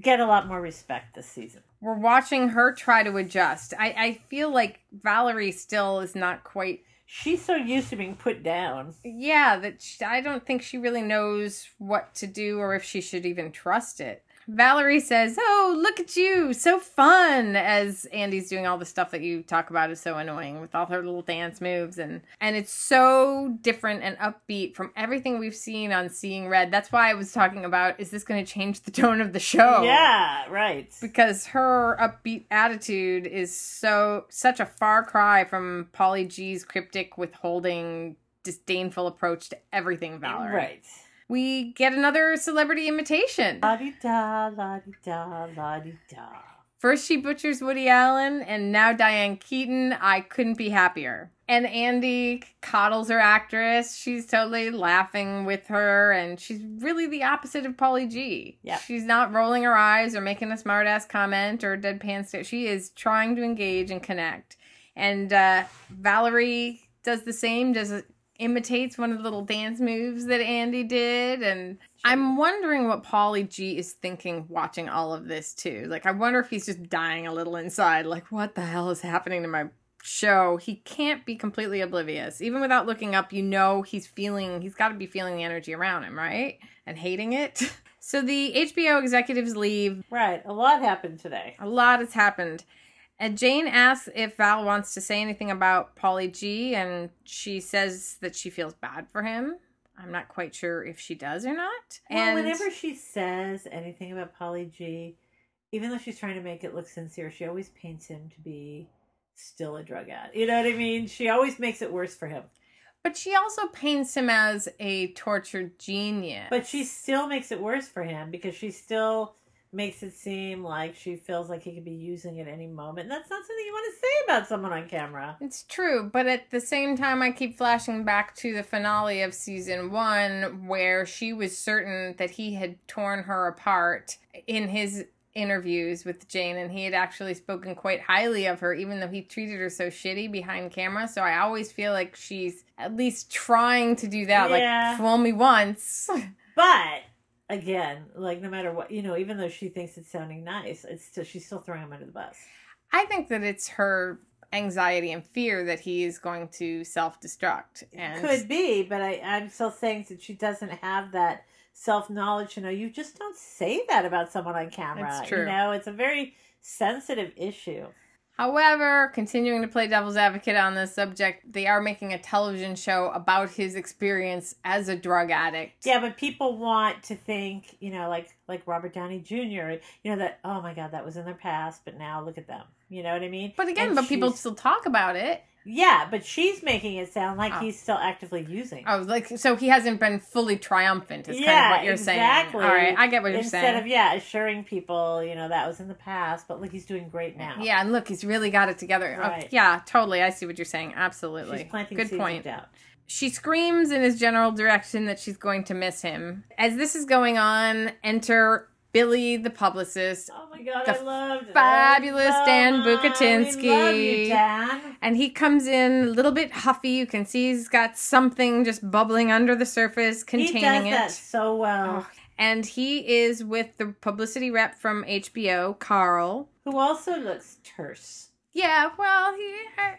get a lot more respect this season. we're watching her try to adjust. I, I feel like Valerie still is not quite. She's so used to being put down. Yeah, that she, I don't think she really knows what to do or if she should even trust it. Valerie says, "Oh, look at you, so fun!" As Andy's doing all the stuff that you talk about is so annoying with all her little dance moves and and it's so different and upbeat from everything we've seen on Seeing Red. That's why I was talking about: is this going to change the tone of the show? Yeah, right. because her upbeat attitude is so such a far cry from Paulie G's cryptic, withholding, disdainful approach to everything Valerie. Right. We get another celebrity imitation. La di da, la di da, la di da. First, she butchers Woody Allen, and now Diane Keaton. I couldn't be happier. And Andy coddles her actress. She's totally laughing with her, and she's really the opposite of Paulie G. Yeah. She's not rolling her eyes or making a smartass comment or deadpan stare. She is trying to engage and connect. And uh, Valerie does the same, does imitates one of the little dance moves that Andy did. And I'm wondering what Paulie G is thinking watching all of this too. Like, I wonder if he's just dying a little inside. Like, what the hell is happening to my show, he can't be completely oblivious. Even without looking up, you know he's feeling, he's got to be feeling the energy around him, right? And hating it. So the HBO executives leave. Right. A lot happened today. A lot has happened. And Jane asks if Val wants to say anything about Paulie G, and she says that she feels bad for him. I'm not quite sure if she does or not. Well, and whenever she says anything about Paulie G, even though she's trying to make it look sincere, she always paints him to be still a drug addict. You know what I mean? She always makes it worse for him. But she also paints him as a tortured genius. But she still makes it worse for him because she still makes it seem like she feels like he could be using it any moment. And that's not something you want to say about someone on camera. It's true, but at the same time, I keep flashing back to the finale of season one where she was certain that he had torn her apart in his interviews with Jane, and he had actually spoken quite highly of her, even though he treated her so shitty behind camera. So I always feel like she's at least trying to do that. Yeah. Like, fool me once. But again, like no matter what, you know, even though she thinks it's sounding nice, it's still she's still throwing him under the bus. I think that it's her anxiety and fear that he is going to self destruct. And Could be, but I, I'm still saying that she doesn't have that self knowledge to know you just don't say that about someone on camera. It's true. You know, it's a very sensitive issue. However, continuing to play devil's advocate on this subject, they are making a television show about his experience as a drug addict. Yeah, but people want to think, you know, like like Robert Downey Jr. You know that oh my god, that was in their past, but now look at them. You know what I mean? But again, And but people still talk about it. Yeah, but she's making it sound like Oh. he's still actively using. Oh, like so he hasn't been fully triumphant. Is kind of what you're exactly. saying. All right, I get what you're Instead saying. Instead of yeah, assuring people, you know, that was in the past, but look, he's doing great now. yeah, and look, he's really got it together. Oh, yeah, totally. I see what you're saying. Absolutely. she's planting Good point. doubt. She screams in his general direction that she's going to miss him. As this is going on, enter Billy, the publicist, Oh my god, I loved fabulous I love- Dan Bucatinsky. you, Dan. and he comes in a little bit huffy. You can see he's got something just bubbling under the surface, He does containing it. that so well. And he is with the publicity rep from HBO, Carl. Who also looks terse. Yeah, well, he uh,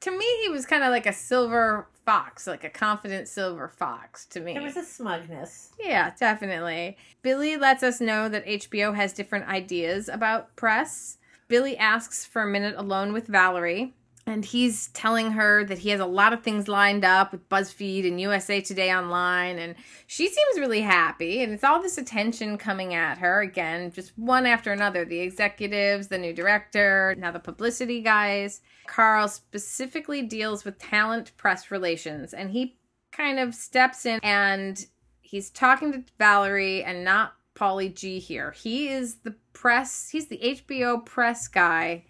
to me he was kind of like a silver fox, like a confident silver fox to me. There was a smugness. Yeah, definitely. Billy lets us know that HBO has different ideas about press. Billy asks for a minute alone with Valerie, and he's telling her that he has a lot of things lined up with BuzzFeed and USA Today Online, and she seems really happy. And it's all this attention coming at her again, just one after another the executives, the new director, now the publicity guys. Carl specifically deals with talent press relations, and he kind of steps in and he's talking to Valerie and not Paulie G here. He is the press, he's the HBO press guy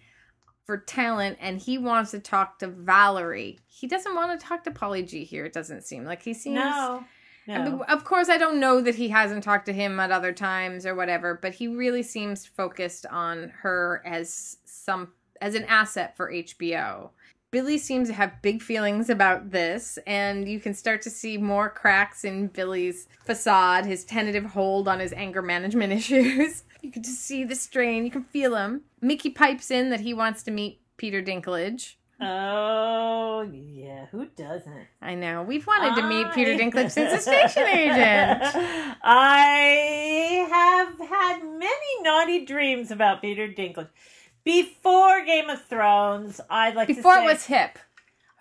for talent and he wants to talk to Valerie. He doesn't want to talk to Paulie G here, it doesn't seem. Like he seems No. No. of course, I don't know that he hasn't talked to him at other times or whatever, but he really seems focused on her as some as an asset for HBO. Billy seems to have big feelings about this, and you can start to see more cracks in Billy's facade, his tentative hold on his anger management issues. You can just see the strain, you can feel him. Mickey pipes in that he wants to meet Peter Dinklage. Oh, yeah. Who doesn't? I know. We've wanted to meet I- Peter Dinklage since a station agent. I have had many naughty dreams about Peter Dinklage. Before Game of Thrones, I'd like Before to it was hip.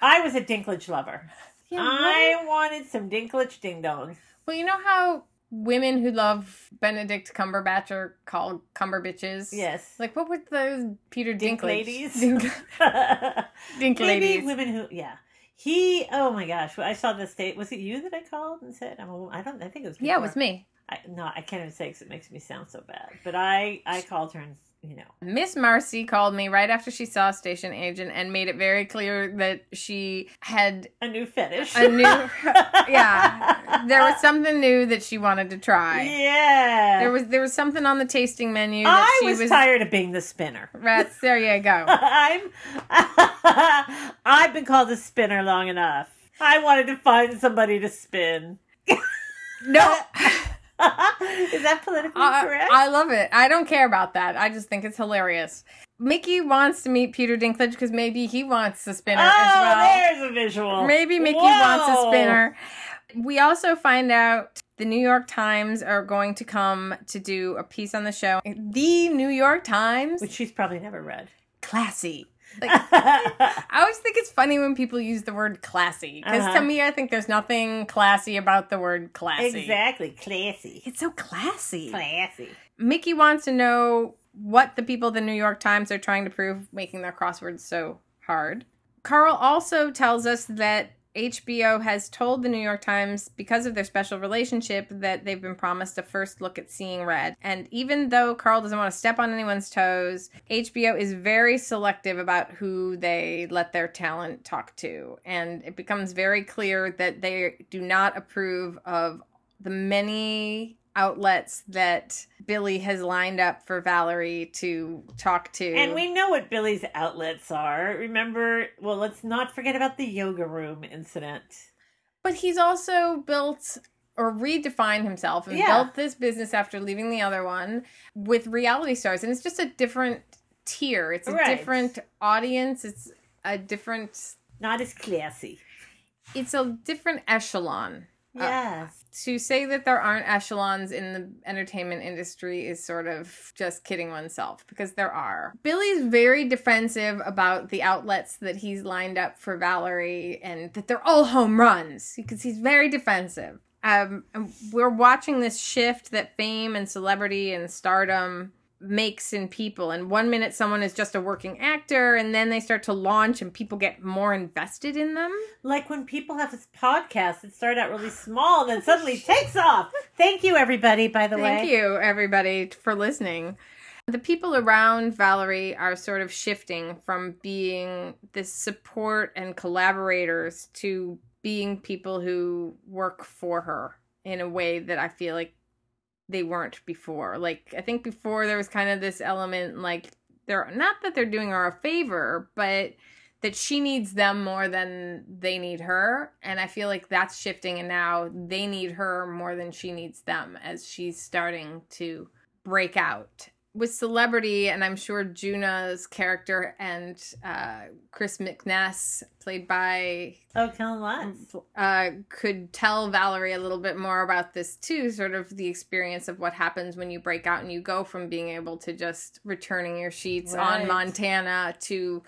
I was a Dinklage lover. Yeah, I wanted some Dinklage ding dongs. Well, you know how women who love Benedict Cumberbatch are called Cumberbitches? Yes. Like, what were those Peter Dink Dinklage? ladies. Dink, Dink Maybe ladies. women who, yeah. He, oh my gosh, I saw the state. Was it you that I called and said, I'm a woman? I don't, I think it was Yeah, it was me. I, no, I can't even say because it makes me sound so bad. But I, I called her and, you know, Miss Marcy called me right after she saw Station Agent and made it very clear that she had a new fetish. a new. yeah, there was something new that she wanted to try. Yeah. There was there was something on the tasting menu that I she was, was. tired of being the spinner. Rats, there you go. I'm. I've been called a spinner long enough. I wanted to find somebody to spin. No. Is that politically I, correct? I love it. I don't care about that. I just think it's hilarious. Mickey wants to meet Peter Dinklage because maybe he wants a spinner Oh, as well. there's a visual. Maybe Mickey Whoa. wants a spinner. We also find out the New York Times are going to come to do a piece on the show. The New York Times, Which she's probably never read. classy. Like, I always think it's funny when people use the word classy because Uh-huh. to me, I think there's nothing classy about the word classy. exactly. Classy. It's so classy. Classy. Mickey wants to know what the people of the New York Times are trying to prove, making their crosswords so hard. Carl also tells us that HBO has told the New York Times, because of their special relationship, that they've been promised a first look at Seeing Red. And even though Carl doesn't want to step on anyone's toes, HBO is very selective about who they let their talent talk to. And it becomes very clear that they do not approve of the many outlets that Billy has lined up for Valerie to talk to. And we know what Billy's outlets are. Remember, well, let's not forget about the yoga room incident. But he's also built or redefined himself and Yeah. built this business after leaving the other one with reality stars. And it's just a different tier. It's a Right. different audience. It's a different Not as classy. it's a different echelon. Uh, Yes. To say that there aren't echelons in the entertainment industry is sort of just kidding oneself because there are. Billy's very defensive about the outlets that he's lined up for Valerie and that they're all home runs because he's very defensive. Um, and we're watching this shift that fame and celebrity and stardom makes in people. And one minute someone is just a working actor, and then they start to launch, and people get more invested in them. like when people have this podcast that started out really small and then suddenly takes off. Thank you, everybody, by the way. Thank you, everybody, for listening. The people around Valerie are sort of shifting from being this support and collaborators to being people who work for her in a way that I feel like they weren't before. Like, I think before there was kind of this element like, they're not that they're doing her a favor, but that she needs them more than they need her. And I feel like that's shifting, and now they need her more than she needs them as she's starting to break out. With celebrity, and I'm sure Juna's character and uh, Chris McNess, played by Oh, Kellan Lutz. uh, could tell Valerie a little bit more about this too, sort of the experience of what happens when you break out and you go from being able to just returning your sheets Right. on Montana to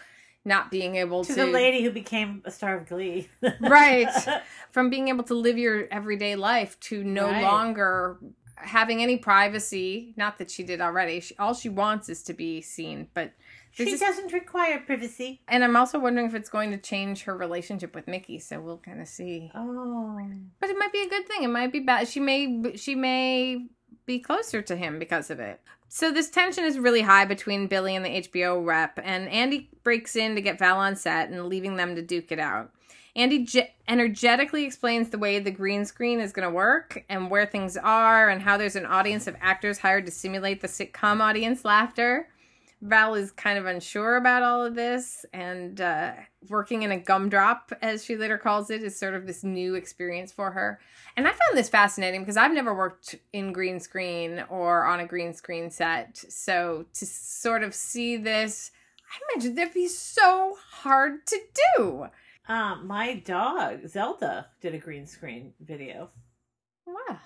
not being able To to, the lady who became a star of Glee. right from being able to live your everyday life to no Right. longer having any privacy not that she did already she, all she wants is to be seen but she doesn't require privacy. and i'm also wondering if it's going to change her relationship with mickey so we'll kind of see Oh. but it might be a good thing. It might be bad. She may she may be closer to him because of it. So this tension is really high between Billy and the HBO rep, and Andy breaks in to get Val on set and leaving them to duke it out. Andy ge- energetically explains the way the green screen is going to work and where things are and how there's an audience of actors hired to simulate the sitcom audience laughter. Val is kind of unsure about all of this, and uh, working in a gumdrop, as she later calls it, is sort of this new experience for her. And I found this fascinating because I've never worked in green screen or on a green screen set. So to sort of see this, I imagine that'd be so hard to do. Um, my dog, Zelda, did a green screen video. Wow.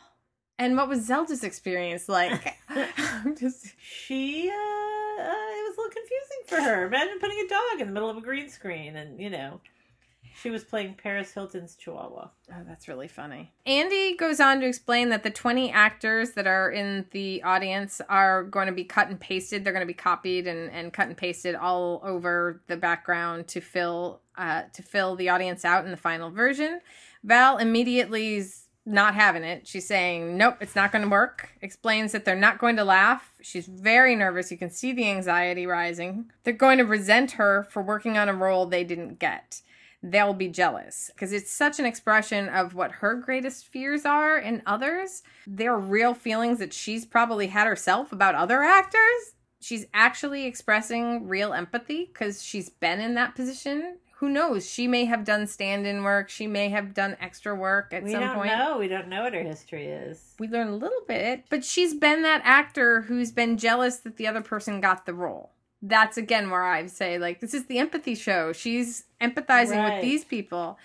And what was Zelda's experience like? I'm just She, uh, uh, it was a little confusing for her. Imagine putting a dog in the middle of a green screen and, you know, she was playing Paris Hilton's Chihuahua. Oh, that's really funny. Andy goes on to explain that the 20 actors that are in the audience are going to be cut and pasted. They're going to be copied and, and cut and pasted all over the background to fill uh, to fill the audience out in the final version. Val immediately is not having it. She's saying, "Nope, it's not going to work." Explains that they're not going to laugh. She's very nervous. You can see the anxiety rising. They're going to resent her for working on a role they didn't get they'll be jealous because it's such an expression of what her greatest fears are in others. They're real feelings that she's probably had herself about other actors. She's actually expressing real empathy because she's been in that position. Who knows? She may have done stand in work. She may have done extra work at We some don't point. know. We don't know what her history is. We learn a little bit, but she's been that actor who's been jealous that the other person got the role. That's again where I say like this is the empathy show. She's empathizing Right. with these people.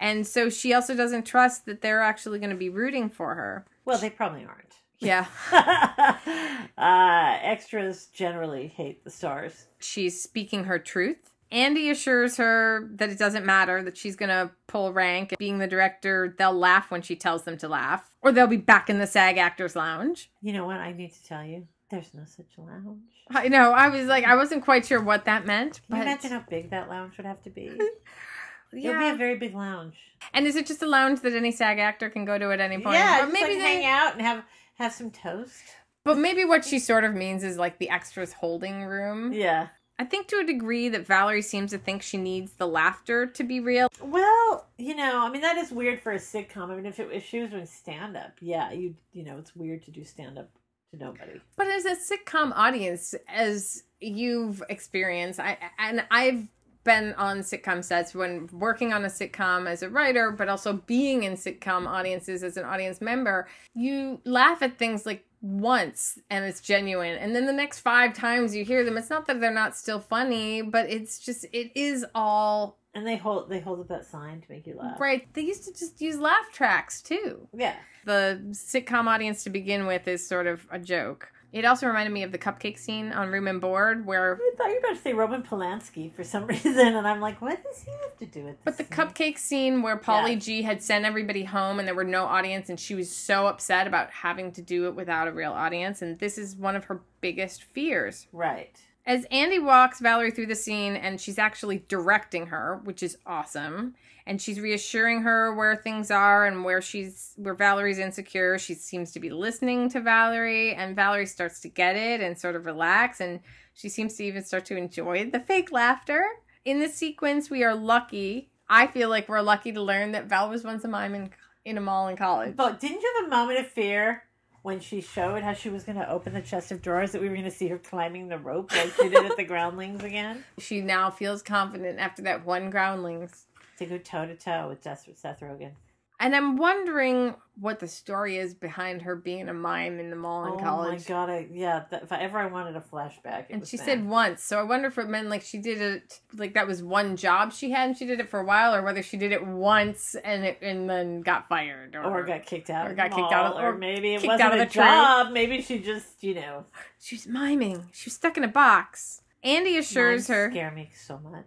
And so she also doesn't trust that they're actually going to be rooting for her. Well, they probably aren't. Yeah. uh, extras generally hate the stars. She's speaking her truth. Andy assures her that it doesn't matter, that she's going to pull rank. Being the director, they'll laugh when she tells them to laugh, or they'll be back in the SAG Actors Lounge. You know what? I need to tell you, there's no such lounge. I know, I was like, I wasn't quite sure what that meant. Can you imagine how big that lounge would have to be? yeah. It would be a very big lounge. And is it just a lounge that any SAG actor can go to at any point? yeah, maybe like they, hang out and have have some toast. But maybe what she sort of means is like the extras holding room. Yeah. I think to a degree that Valerie seems to think she needs the laughter to be real. Well, you know, I mean that is weird for a sitcom. I mean, if it if she was doing stand up, yeah, you you know, it's weird to do stand up to nobody. But as a sitcom audience, as you've experienced, I and I've been on sitcom sets when working on a sitcom as a writer, but also being in sitcom audiences as an audience member, you laugh at things like once and it's genuine and then the next five times you hear them it's not that they're not still funny but it's just it is all And they hold they hold up that sign to make you laugh. right they used to just use laugh tracks too Yeah. the sitcom audience to begin with is sort of a joke. It also reminded me of the cupcake scene on Room and Board, where I thought you were about to say Roman Polanski for some reason, and I'm like, what does he have to do with this? but the scene? cupcake scene where Paulie Yeah. G had sent everybody home and there were no audience, and she was so upset about having to do it without a real audience, and this is one of her biggest fears. Right. As Andy walks Valerie through the scene, and she's actually directing her, which is awesome. And she's reassuring her where things are and where she's where Valerie's insecure. She seems to be listening to Valerie, and Valerie starts to get it and sort of relax, and she seems to even start to enjoy the fake laughter. In this sequence, we are lucky. I feel like we're lucky to learn that Val was once a mime in, in a mall in college. But didn't you have a moment of fear when she showed how she was going to open the chest of drawers that we were going to see her climbing the rope like she did at the Groundlings again She now feels confident after that one Groundlings. to go toe to toe with Seth, Seth Rogen? And I'm wondering what the story is behind her being a mime in the mall in oh college. Oh my god! I, yeah, that, if I ever I wanted a flashback, And she said once, so I wonder if it meant like she did it like that was one job she had and she did it for a while, or whether she did it once and it and then got fired, or, or got kicked out, or got kicked out or, or maybe it wasn't out of a job. Maybe she just, you know, she's miming. She was stuck in a box. Andy assures mimes her. scare me so much.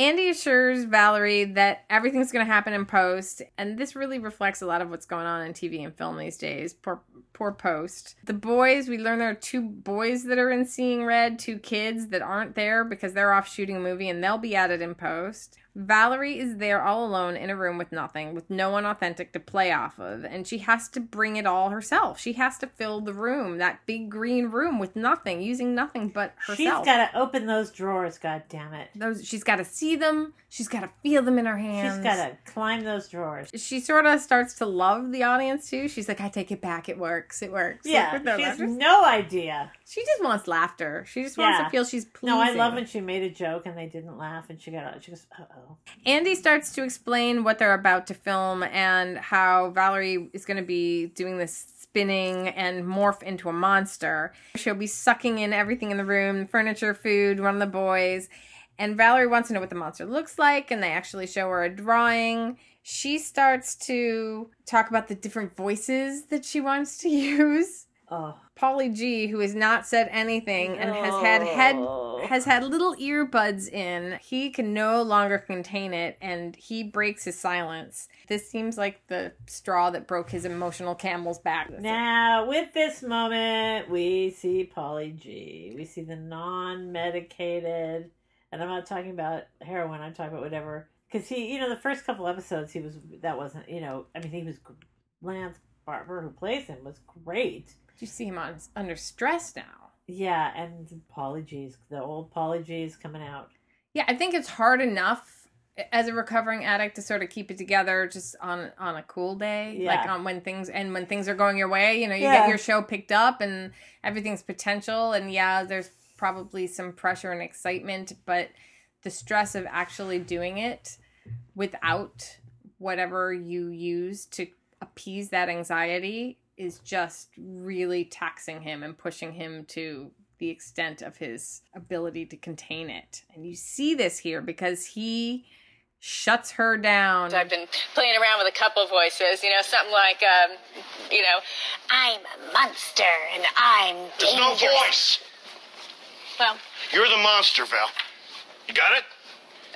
Andy assures Valerie that everything's going to happen in post, and this really reflects a lot of what's going on in TV and film these days. Poor, poor post. The boys, we learn there are two boys that are in Seeing Red, two kids that aren't there because they're off shooting a movie, and they'll be added in post. Valerie is there all alone in a room with nothing, with no one authentic to play off of, and she has to bring it all herself. She has to fill the room, that big green room, with nothing, using nothing but herself. She's got to open those drawers. God damn it! Those she's got to see them. She's got to feel them in her hands. She's got to climb those drawers. She sort of starts to love the audience too. She's like, I take it back. It works. It works. Yeah, no she has no idea. She just wants laughter. She just wants Yeah. to feel she's pleasing. No, I love when she made a joke and they didn't laugh, and she got she goes, "Uh oh." Andy starts to explain what they're about to film and how Valerie is going to be doing this spinning and morph into a monster. She'll be sucking in everything in the room furniture, food, one of the boys. And Valerie wants to know what the monster looks like, and they actually show her a drawing. She starts to talk about the different voices that she wants to use. Oh, Paulie G, who has not said anything and has had head oh. has had little earbuds in, he can no longer contain it and he breaks his silence. This seems like the straw that broke his emotional camel's back. Now, with this moment, we see Paulie G. We see the non-medicated, and I'm not talking about heroin. I'm talking about whatever. Because he, you know, the first couple episodes, he was that wasn't, you know, I mean, he was Lance Barber who plays him was great. You see him on under stress now. Yeah, and Paulie G's the old Paulie G's coming out. Yeah, I think it's hard enough as a recovering addict to sort of keep it together just on on a cool day Yeah. like on when things and when things are going your way you know you Yeah. get your show picked up and everything's potential and yeah there's probably some pressure and excitement but the stress of actually doing it without whatever you use to appease that anxiety is just really taxing him and pushing him to the extent of his ability to contain it. And you see this here because he shuts her down. I've been playing around with a couple voices, you know, something like, um, you know, I'm a monster and I'm There's no voice. Well, You're the monster, Val. You got it?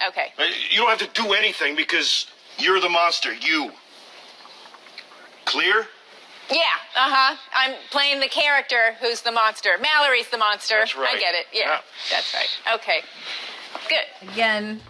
okay. Uh, You don't have to do anything because you're the monster. You. Clear? Yeah, uh huh. I'm playing the character who's the monster. Mallory's the monster. That's right. I get it. Yeah, Yeah. that's right. Okay. Good. Again,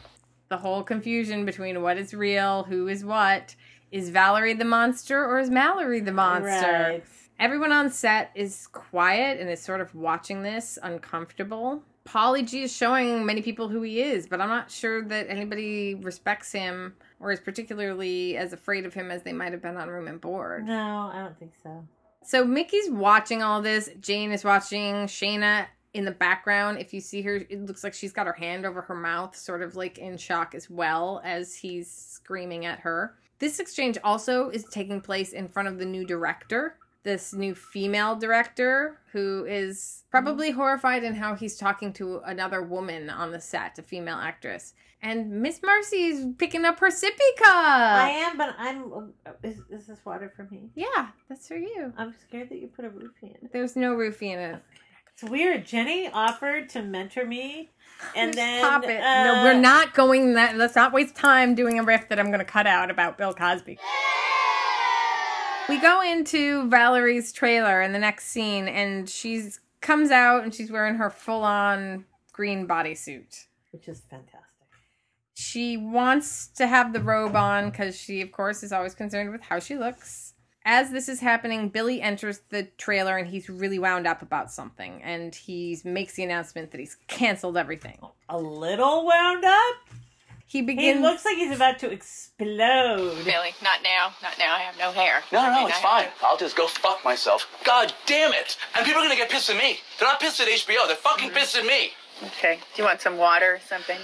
the whole confusion between what is real, who is what. Is Valerie the monster or is Mallory the monster? Right. Everyone on set is quiet and is sort of watching this uncomfortable. Paulie G is showing many people who he is, but I'm not sure that anybody respects him or is particularly as afraid of him as they might have been on Room and Board. No, I don't think so. So Mickey's watching all this. Jane is watching. Shayna in the background. If you see her, it looks like she's got her hand over her mouth, sort of like in shock as well as he's screaming at her. This exchange also is taking place in front of the new director, this new female director, who is probably horrified in how he's talking to another woman on the set, a female actress. And Miss Marcy's picking up her sippy cup. I am, but I'm. Is, is this water for me? Yeah, that's for you. I'm scared that you put a roofie in it. There's no roofie in it. It's weird. Jenny offered to mentor me, and Just then pop it. uh, no, we're not going that. Let's not waste time doing a riff that I'm going to cut out about Bill Cosby. We go into Valerie's trailer in the next scene, and she comes out and she's wearing her full on green bodysuit. which is fantastic. She wants to have the robe on because she, of course, is always concerned with how she looks. As this is happening, Billy enters the trailer and he's really wound up about something. And he makes the announcement that he's canceled everything. A little wound up. He He looks like he's about to explode. Billy, not now. Not now. I have no hair. No, I no, mean, it's I fine. have I'll just go fuck myself. God damn it! And people are gonna get pissed at me. They're not pissed at HBO. They're fucking mm-hmm. pissed at me. Okay. Do you want some water or something?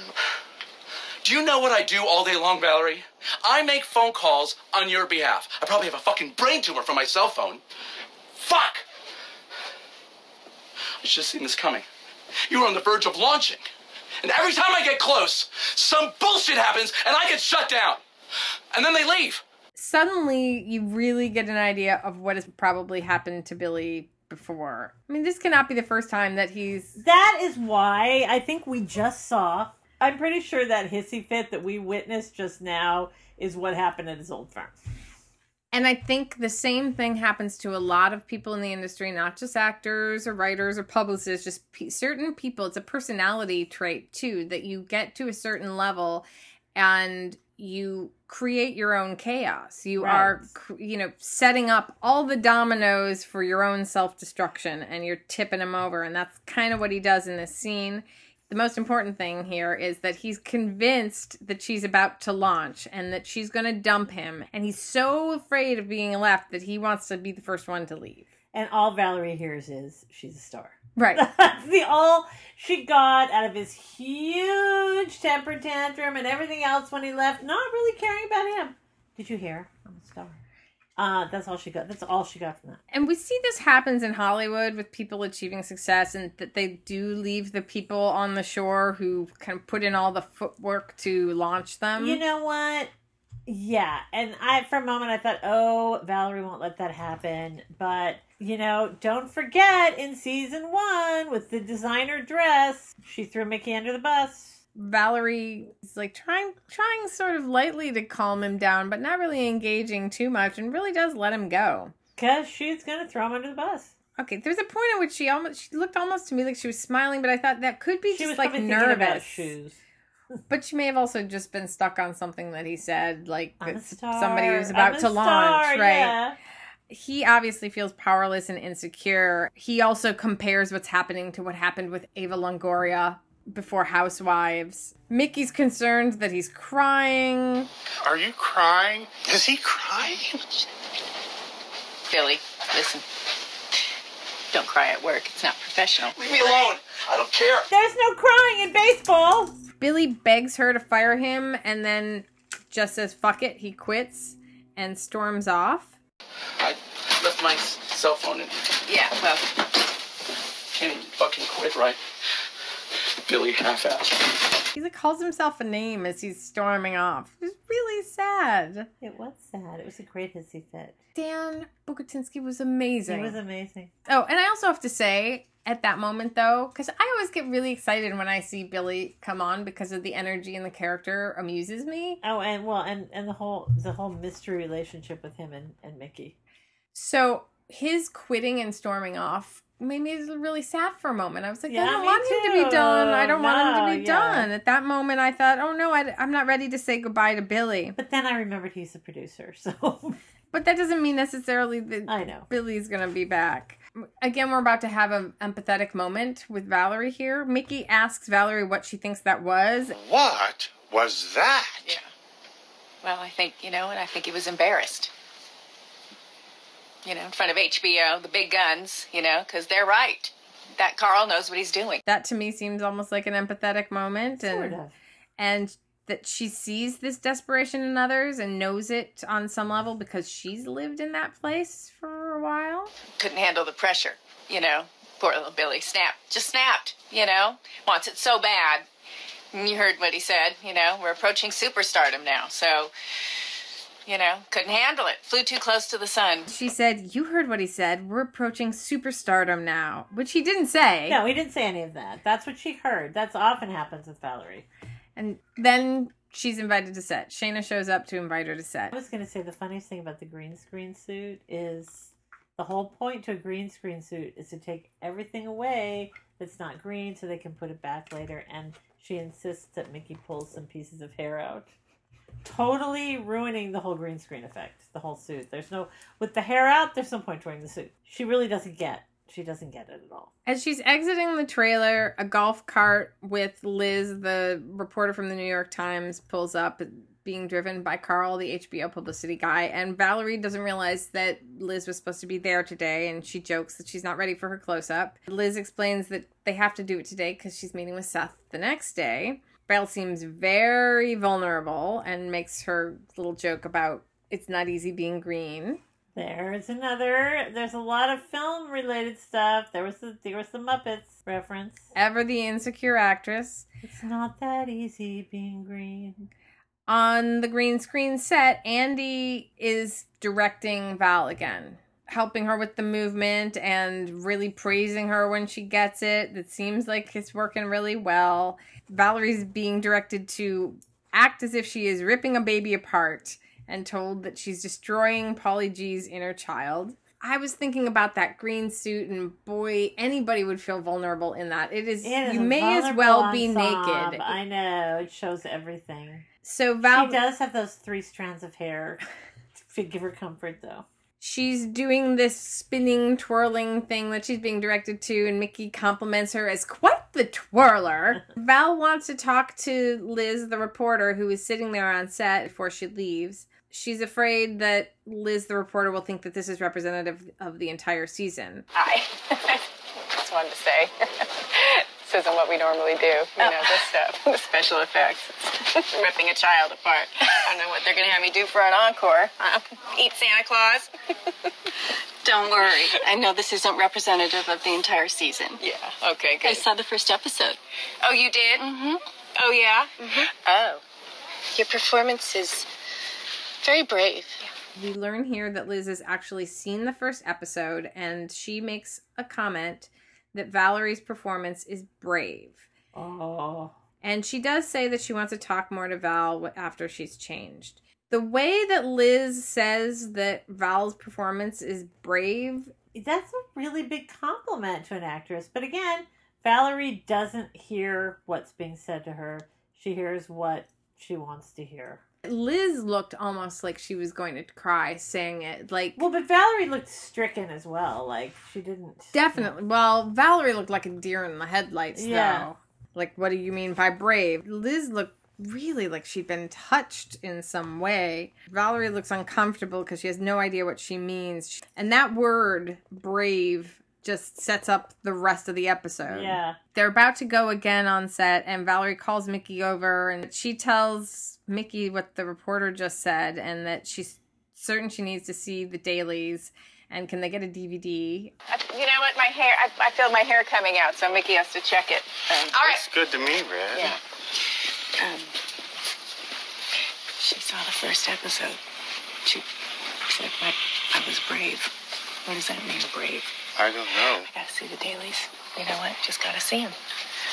Do you know what I do all day long, Valerie? I make phone calls on your behalf. I probably have a fucking brain tumor from my cell phone. Fuck! I should have seen this coming. You were on the verge of launching. And every time I get close, some bullshit happens and I get shut down. And then they leave. Suddenly, you really get an idea of what has probably happened to Billy before. I mean, this cannot be the first time that he's. That is why I think we just saw. I'm pretty sure that hissy fit that we witnessed just now is what happened at his old firm. And I think the same thing happens to a lot of people in the industry, not just actors or writers or publicists, just pe certain people. It's a personality trait too that you get to a certain level and you create your own chaos. You Right. are, you know, setting up all the dominoes for your own self destruction and you're tipping them over. And that's kind of what he does in this scene. The most important thing here is that he's convinced that she's about to launch and that she's going to dump him. And he's so afraid of being left that he wants to be the first one to leave. And all Valerie hears is she's a star. Right. That's the all she got out of his huge temper tantrum and everything else when he left, not really caring about him. Did you hear? I'm a star. Uh, that's all she got. That's all she got from that. And we see this happens in Hollywood with people achieving success and that they do leave the people on the shore who kind of put in all the footwork to launch them. You know what? Yeah, and I for a moment I thought, oh, Valerie won't let that happen. But you know, don't forget in season one with the designer dress, she threw Mickey under the bus. Valerie is like trying trying sort of lightly to calm him down, but not really engaging too much and really does let him go. Cause she's gonna throw him under the bus. Okay, there's a point at which she almost she looked almost to me like she was smiling, but I thought that could be She was just like thinking about nervous. shoes. But she may have also just been stuck on something that he said, like somebody was I'm about to star, launch, right? yeah. He obviously feels powerless and insecure. He also compares what's happening to what happened with Eva Longoria before Housewives. Mickey's concerned that he's crying. Are you crying? Is he crying? Billy, listen. Don't cry at work. It's not professional. Leave me alone. I don't care. There's no crying in baseball. Billy begs her to fire him and then just says, fuck it, he quits and storms off. I left my cell phone in. Yeah, well, can't even fucking quit right. Billy half-assed. He calls himself a name as he's storming off. It was really sad. It was sad. It was a great hissy fit. Dan Bucatinsky was amazing. It was amazing. Oh, and I also have to say at that moment though, because I always get really excited when I see Billy come on because of the energy and the character amuses me. Oh, and well, and and the whole the whole mystery relationship with him and and Mickey. So his quitting and storming off made me really sad for a moment. I was like, I don't me want him to be done. I don't want him to be yeah. done. At that moment, I thought, oh no, I, I'm not ready to say goodbye to Billy. But then I remembered he's the producer, so But that doesn't mean necessarily that I know. Billy's gonna be back. Again, we're about to have an empathetic moment with Valerie here. Mickey asks Valerie what she thinks that was. What was that? Yeah. Well, I think, you know, and I think he was embarrassed. You know, in front of HBO, the big guns, you know, because they're right. That Carl knows what he's doing. That to me seems almost like an empathetic moment, and Sort of. and that she sees this desperation in others and knows it on some level because she's lived in that place for a while. Couldn't handle the pressure, you know. Poor little Billy snapped. Just snapped, you know. Wants it so bad. And you heard what he said, you know. We're approaching superstardom now, so, you know, couldn't handle it. Flew too close to the sun. She said, "You heard what he said. We're approaching superstardom now," which he didn't say. No, he didn't say any of that. That's what she heard. That's often happens with Valerie. And then she's invited to set. Shayna shows up to invite her to set. I was going to say the funniest thing about the green screen suit is the whole point to a green screen suit is to take everything away that's not green so they can put it back later. And she insists that Mickey pulls some pieces of hair out. Totally ruining the whole green screen effect, the whole suit. There's no, with the hair out, there's no point wearing the suit. She really doesn't get, she doesn't get it at all. As she's exiting the trailer, a golf cart with Liz, the reporter from the New York Times, pulls up, being driven by Carl, the HBO publicity guy. And Valerie doesn't realize that Liz was supposed to be there today, and she jokes that she's not ready for her close up. Liz explains that they have to do it today because she's meeting with Seth the next day. Belle seems very vulnerable and makes her little joke about it's not easy being green. There's another. There's a lot of film related stuff. There was the there was the Muppets reference. Ever the insecure actress. It's not that easy being green. on the green screen set, Andy is directing Val again, helping her with the movement and really praising her when she gets it. It seems like it's working really well. Valerie's being directed to act as if she is ripping a baby apart and told that she's destroying Paulie G's inner child. I was thinking about that green suit, and boy, anybody would feel vulnerable in that. It is, It is you may as well be ensemble. naked. I know it shows everything. So Val, she does have those three strands of hair give her comfort, though. She's doing this spinning, twirling thing that she's being directed to, and Mickey compliments her as quite the twirler. Val wants to talk to Liz, the reporter, who is sitting there on set before she leaves. She's afraid that Liz, the reporter, will think that this is representative of the entire season. Hi. Just wanted to say. this isn't what we normally do. You know, this stuff, the special effects, ripping a child apart. I don't know what they're going to have me do for an encore. Uh, eat Santa Claus. Don't worry. I know this isn't representative of the entire season. Yeah, okay, Good. I saw the first episode. Oh, you did? Mm-hmm. Oh, yeah? Oh. Your performance is very brave. We learn here that Liz has actually seen the first episode, and she makes a comment that Valerie's performance is brave. Oh, And she does say that she wants to talk more to Val after she's changed. The way that Liz says that Val's performance is brave, that's a really big compliment to an actress. But again, Valerie doesn't hear what's being said to her. She hears what she wants to hear. Liz looked almost like she was going to cry saying it. Like, Well, but Valerie looked stricken as well. Like she didn't. definitely. Well, Valerie looked like a deer in the headlights, Yeah. though. Like, what do you mean by brave? Liz looked really like she'd been touched in some way. Valerie looks uncomfortable because she has no idea what she means. And that word, brave, just sets up the rest of the episode. Yeah. They're about to go again on set, and Valerie calls Mickey over and she tells Mickey what the reporter just said and that she's certain she needs to see the dailies And can they get a DVD? I- You know what? My hair, I, I feel my hair coming out, so Mickey has to check it. Um, All right. It's good to me, Red. Yeah. Um, she saw the first episode. She said I, I was brave. What does that mean, brave? I don't know. I gotta see the dailies. You know what? Just gotta see them.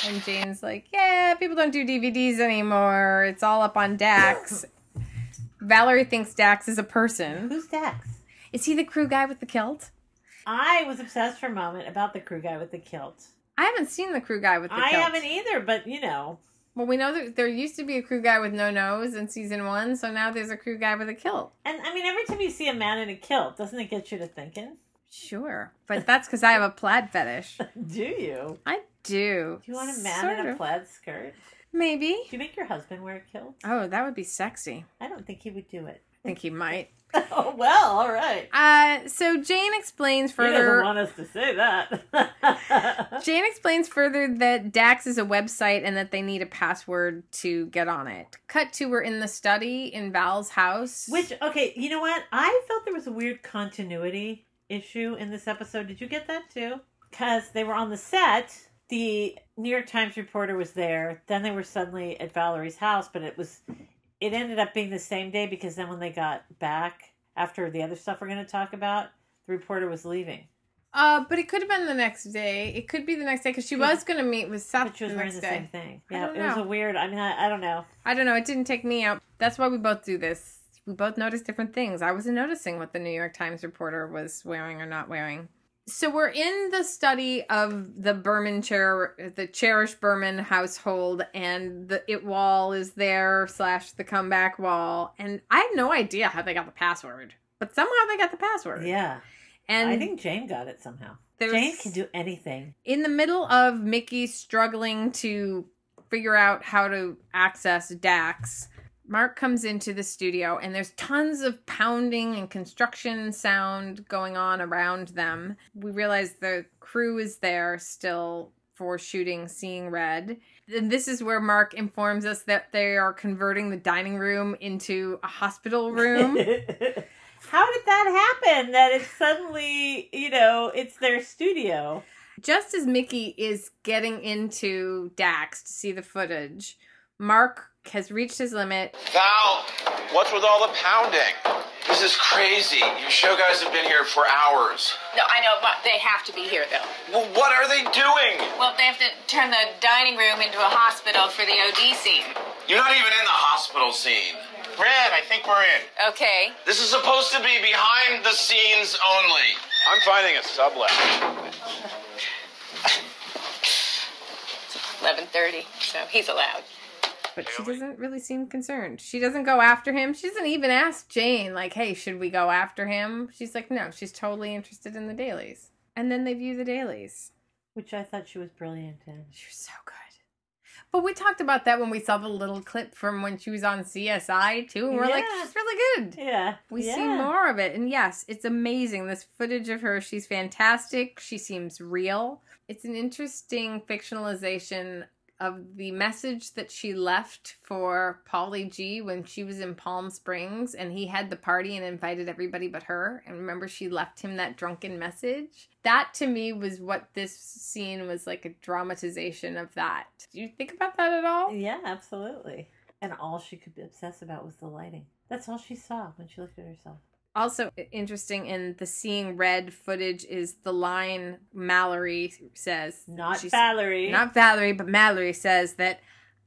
And Jane's like, yeah, people don't do DVDs anymore. It's all up on Dax. Valerie thinks Dax is a person. Who's Dax? Is he the crew guy with the kilt? I was obsessed for a moment about the crew guy with the kilt. I haven't seen the crew guy with the kilt. I kilt. haven't either, but you know, Well, we know that there used to be a crew guy with no nose in season one, so now there's a crew guy with a kilt. and I mean, every time you see a man in a kilt, doesn't it get you to thinking? Sure, but that's because I have a plaid fetish. Do you? I do. Do you want a man Sort in a of. plaid skirt? Maybe. Do you make your husband wear a kilt? Oh, that would be sexy. I don't think he would do it. I think he might. oh well, all right. Uh, so Jane explains He doesn't further. want us to say that. Jane explains further that Dax is a website and that they need a password to get on it. Cut to we're in the study in Val's house. Which okay, you know what? I felt there was a weird continuity issue in this episode. Did you get that too? Because they were on the set. The New York Times reporter was there. Then they were suddenly at Valerie's house, but it was it ended up being the same day because then when they got back after the other stuff we're going to talk about, the reporter was leaving. Uh, but it could have been the next day. It could be the next day because she was going to meet with Seth But she was the wearing the day. same thing. Yeah, it was a weird. I mean, I, I don't know. I don't know. It didn't take me out. That's why we both do this. We both noticed different things. I wasn't noticing what the New York Times reporter was wearing or not wearing. So we're in the study of the Berman chair, the cherished Berman household, and the it wall is there slash the comeback wall, and I had no idea how they got the password, but somehow they got the password. Yeah, and I think Jane got it somehow. Jane can do anything. in the middle of Mickey struggling to figure out how to access Dax, Mark comes into the studio and there's tons of pounding and construction sound going on around them. We realize the crew is there still for shooting Seeing Red. And this is where Mark informs us that they are converting the dining room into a hospital room. How did that happen? That it's suddenly, you know, it's their studio. Just as Mickey is getting into Dax to see the footage, Mark has reached his limit. Val, what's with all the pounding? This is crazy. Your show guys have been here for hours. No, I know, but they have to be here, though. Well, what are they doing? Well, they have to turn the dining room into a hospital for the OD scene. You're not even in the hospital scene. Red, I think we're in. Okay. This is supposed to be behind the scenes only. I'm finding a sublet. 11:30, so he's allowed. But she doesn't really seem concerned. She doesn't go after him. She doesn't even ask Jane, like, hey, should we go after him? She's like, no, she's totally interested in the dailies. And then they view the dailies. Which I thought she was brilliant in. She was so good. But we talked about that when we saw the little clip from when she was on CSI, too. And we're like, Yeah. she's really good. Yeah. We yeah. see more of it. And yes, it's amazing. This footage of her, she's fantastic. She seems real. It's an interesting fictionalization of the message that she left for Paulie G when she was in Palm Springs and he had the party and invited everybody but her. And remember, she left him that drunken message. That to me was what this scene was like a dramatization of that. Do you think about that at all? Yeah, absolutely. And all she could obsess about was the lighting. That's all she saw when she looked at herself. Also interesting in the seeing red footage is the line Mallory says. Not Valerie. Not Valerie, but Mallory says that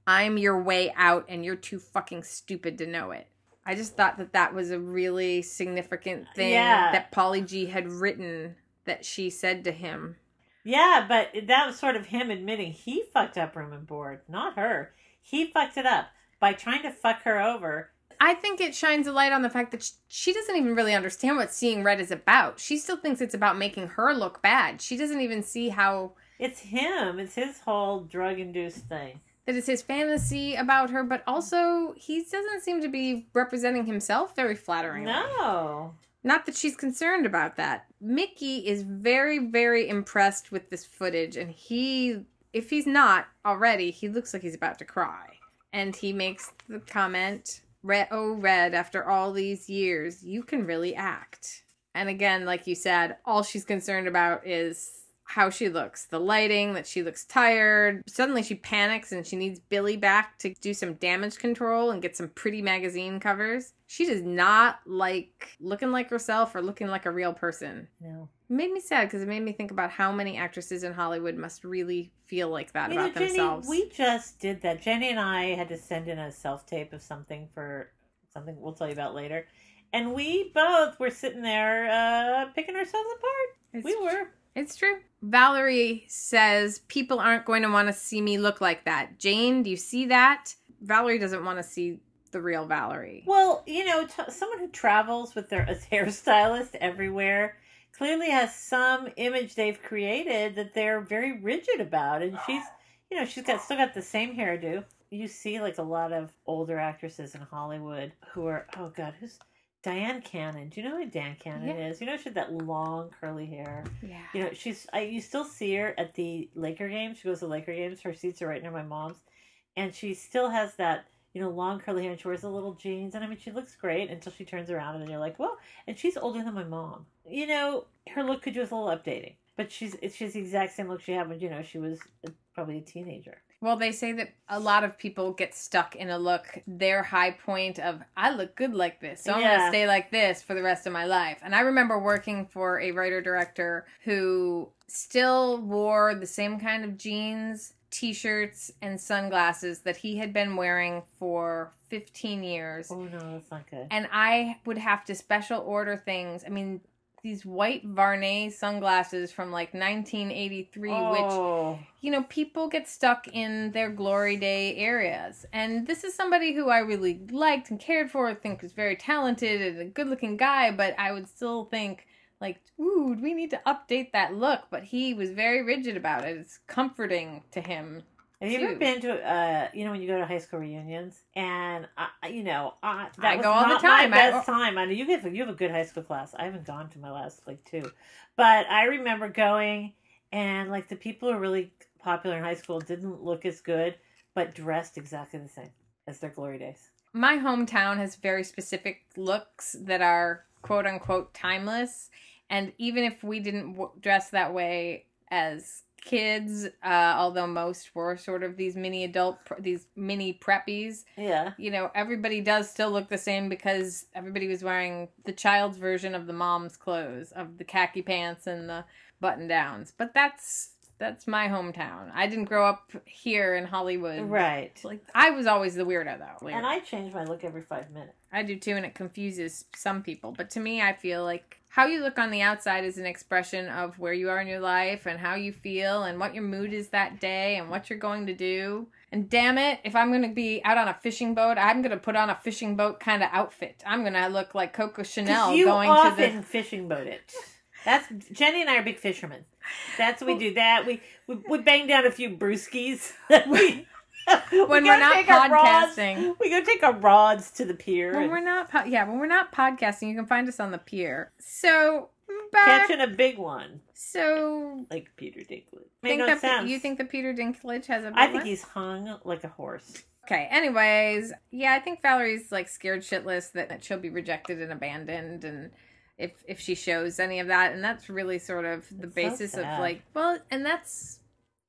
I'm your way out and you're too fucking stupid to know it. I just thought that that was a really significant thing Yeah. that Paulie G had written that she said to him. Yeah, but that was sort of him admitting he fucked up room and board, not her. He fucked it up by trying to fuck her over. I think it shines a light on the fact that sh- she doesn't even really understand what seeing red is about. She still thinks it's about making her look bad. She doesn't even see how It's him. It's his whole drug induced thing. that is his fantasy about her, but also he doesn't seem to be representing himself very flattering. No. Not that she's concerned about that. Mickey is very, very impressed with this footage, and he, if he's not already, he looks like he's about to cry. And he makes the comment, Red, oh, Red, after all these years, you can really act. And again, like you said, all she's concerned about is how she looks, the lighting, that she looks tired. Suddenly she panics and she needs Billy back to do some damage control and get some pretty magazine covers. She does not like looking like herself or looking like a real person. No. It made me sad because it made me think about how many actresses in Hollywood must really feel like that You know, about Jenny, themselves. we just did that. Jenny and I had to send in a self tape of something for something we'll tell you about later. And we both were sitting there uh, picking ourselves apart. It's we were. It's true. Valerie says people aren't going to want to see me look like that. Jane, do you see that? Valerie doesn't want to see the real Valerie. Well, you know, t- someone who travels with their hairstylist everywhere clearly has some image they've created that they're very rigid about, and she's, you know, she's got still got the same hairdo. You see, like a lot of older actresses in Hollywood who are, oh god, who's Dyan Cannon? Do you know who Dyan Cannon Yeah. is? You know, she had that long curly hair. Yeah. You know, she's. I you still see her at the Laker games. She goes to Laker games. Her seats are right near my mom's, and she still has that you know long curly hair. And she wears the little jeans, and I mean, she looks great until she turns around, and then you're like, whoa. and she's older than my mom. You know, her look could use a little updating, but she's she's the exact same look she had when you know she was uh, probably a teenager. Well, they say that a lot of people get stuck in a look, their high point of, I look good like this, so I'm going to stay like this for the rest of my life. And I remember working for a writer director who still wore the same kind of jeans, t shirts, and sunglasses that he had been wearing for 15 years. Oh no, that's not good. And I would have to special order things. I mean, these white Vuarnet sunglasses from like 1983, which oh, you know, people get stuck in their glory day areas. And this is somebody who I really liked and cared for, I think was very talented and a good looking guy, but I would still think, like, ooh, we need to update that look. But he was very rigid about it. It's comforting to him. Have you ever been to uh you know when you go to high school reunions? And I you know I that I was go all the time. my I- best time. I know you have you have a good high school class. I haven't gone to my last like two. But I remember going and like the people who were really popular in high school didn't look as good but dressed exactly the same as their glory days. My hometown has very specific looks that are quote unquote timeless. And even if we didn't w- dress that way as kids, uh, although most were sort of these mini adult, these mini preppies, yeah you know, everybody does still look the same because everybody was wearing the child's version of the mom's clothes, of the khaki pants and the button downs. But that's that's my hometown. I didn't grow up here in Hollywood. right Like I was always the weirdo though. and I change my look every five minutes I do too, and it confuses some people. But to me, I feel like how you look on the outside is an expression of where you are in your life and how you feel and what your mood is that day and what you're going to do. And damn it, if I'm going to be out on a fishing boat, I'm going to put on a fishing boat kind of outfit. I'm going to look like Coco Chanel you going often to the. fishing boat it that's Jenny and I are big fishermen that's what we do that we we, we bang down a few brewskis we, When we we're not our rods- podcasting. we go take our rods to the pier When and we're not, po- yeah, when we're not podcasting, you can find us on the pier. So back. catching a big one So like Peter Dinklage. Think no that sense. you think that Peter Dinklage has a? I think one? he's hung like a horse. Okay, anyways, yeah, I think Valerie's like scared shitless that, that she'll be rejected and abandoned and if if she shows any of that and that's really sort of the It's so basis of like well and that's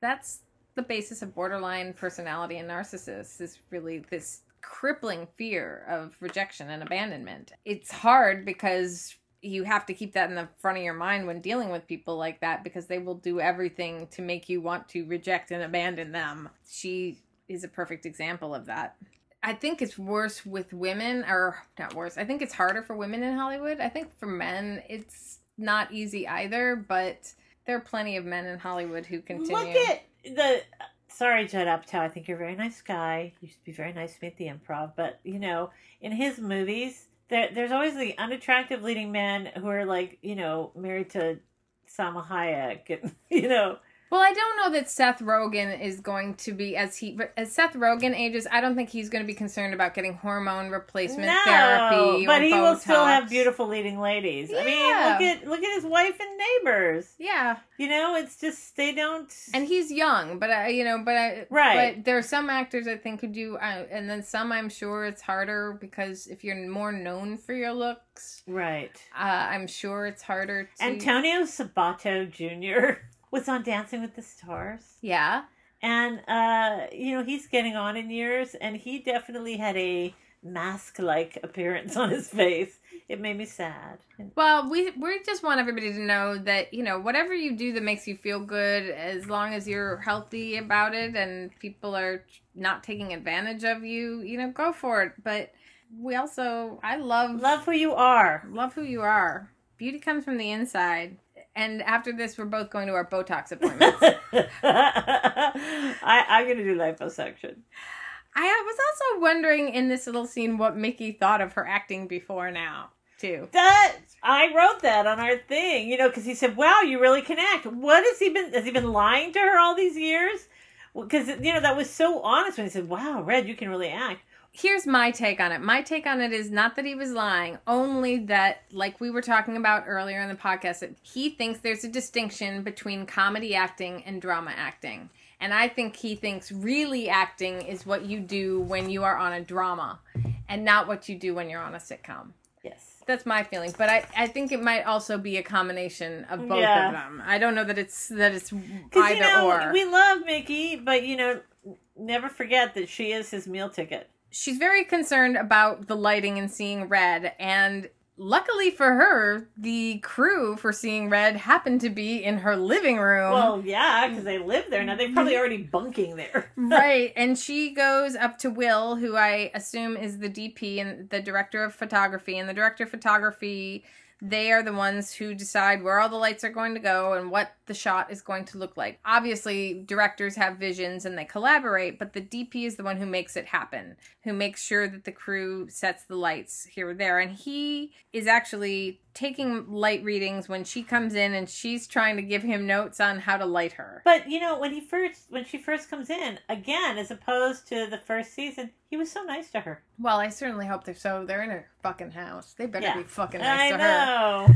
that's the basis of borderline personality and narcissists is really this crippling fear of rejection and abandonment. It's hard because you have to keep that in the front of your mind when dealing with people like that because they will do everything to make you want to reject and abandon them. She is a perfect example of that. I think it's worse with women, or not worse. I think it's harder for women in Hollywood. I think for men, it's not easy either, but there are plenty of men in Hollywood who continue. Look at the. Sorry, Judd Apatow. I think you're a very nice guy. You to be very nice to me at the improv, but you know, in his movies, there, there's always the unattractive leading men who are like, you know, married to Salma Hayek, and you know, Well, I don't know that Seth Rogen is going to be as he but as Seth Rogen ages. I don't think he's going to be concerned about getting hormone replacement No, therapy. but he will still have beautiful leading ladies. I mean, Yeah. look at look at his wife and neighbors. Yeah, You know, it's just they don't. and he's young, but I, you know, but I, Right. But there are some actors I think who do, uh, and then some I'm sure it's harder because if you're more known for your looks, right. uh, I'm sure it's harder to. Antonio Sabato Jr. was on Dancing with the Stars. Yeah. And uh, you know, he's getting on in years and he definitely had a mask like appearance on his face. It made me sad. Well, we we just want everybody to know that you know whatever you do that makes you feel good, as long as you're healthy about it and people are not taking advantage of you, you know, go for it. But we also, I love Love who you are. love who you are. Beauty comes from the inside. And after this, we're both going to our Botox appointments. I, I'm gonna do liposuction. I was also wondering in this little scene what Mickey thought of her acting before now, too. That I wrote that on our thing, you know, because he said, "Wow, you really can act." What has he been? Has he been lying to her all these years? Because you know that was so honest when he said, "Wow, Red, you can really act." Here's my take on it. My take on it is not that he was lying, only that, like we were talking about earlier in the podcast, that he thinks there's a distinction between comedy acting and drama acting. And I think he thinks really acting is what you do when you are on a drama and not what you do when you're on a sitcom. Yes. That's my feeling, but I, I think it might also be a combination of both Yeah. of them. I don't know that it's that it's either you know or. we love Mickey, but you know, never forget that she is his meal ticket. She's very concerned about the lighting and seeing red and luckily for her the crew for seeing red happened to be in her living room Well, yeah, because they live there now. They're probably already bunking there. right and she goes up to will who i assume is the dp and the director of photography and the director of photography they are the ones who decide where all the lights are going to go and what the shot is going to look like. Obviously, directors have visions and they collaborate, but the DP is the one who makes it happen, who makes sure that the crew sets the lights here or there. And he is actually taking light readings when she comes in and she's trying to give him notes on how to light her. But you know, when he first when she first comes in, again, as opposed to the first season, he was so nice to her. Well, I certainly hope they're so. They're in her fucking house. They better Yeah. be fucking nice I to her.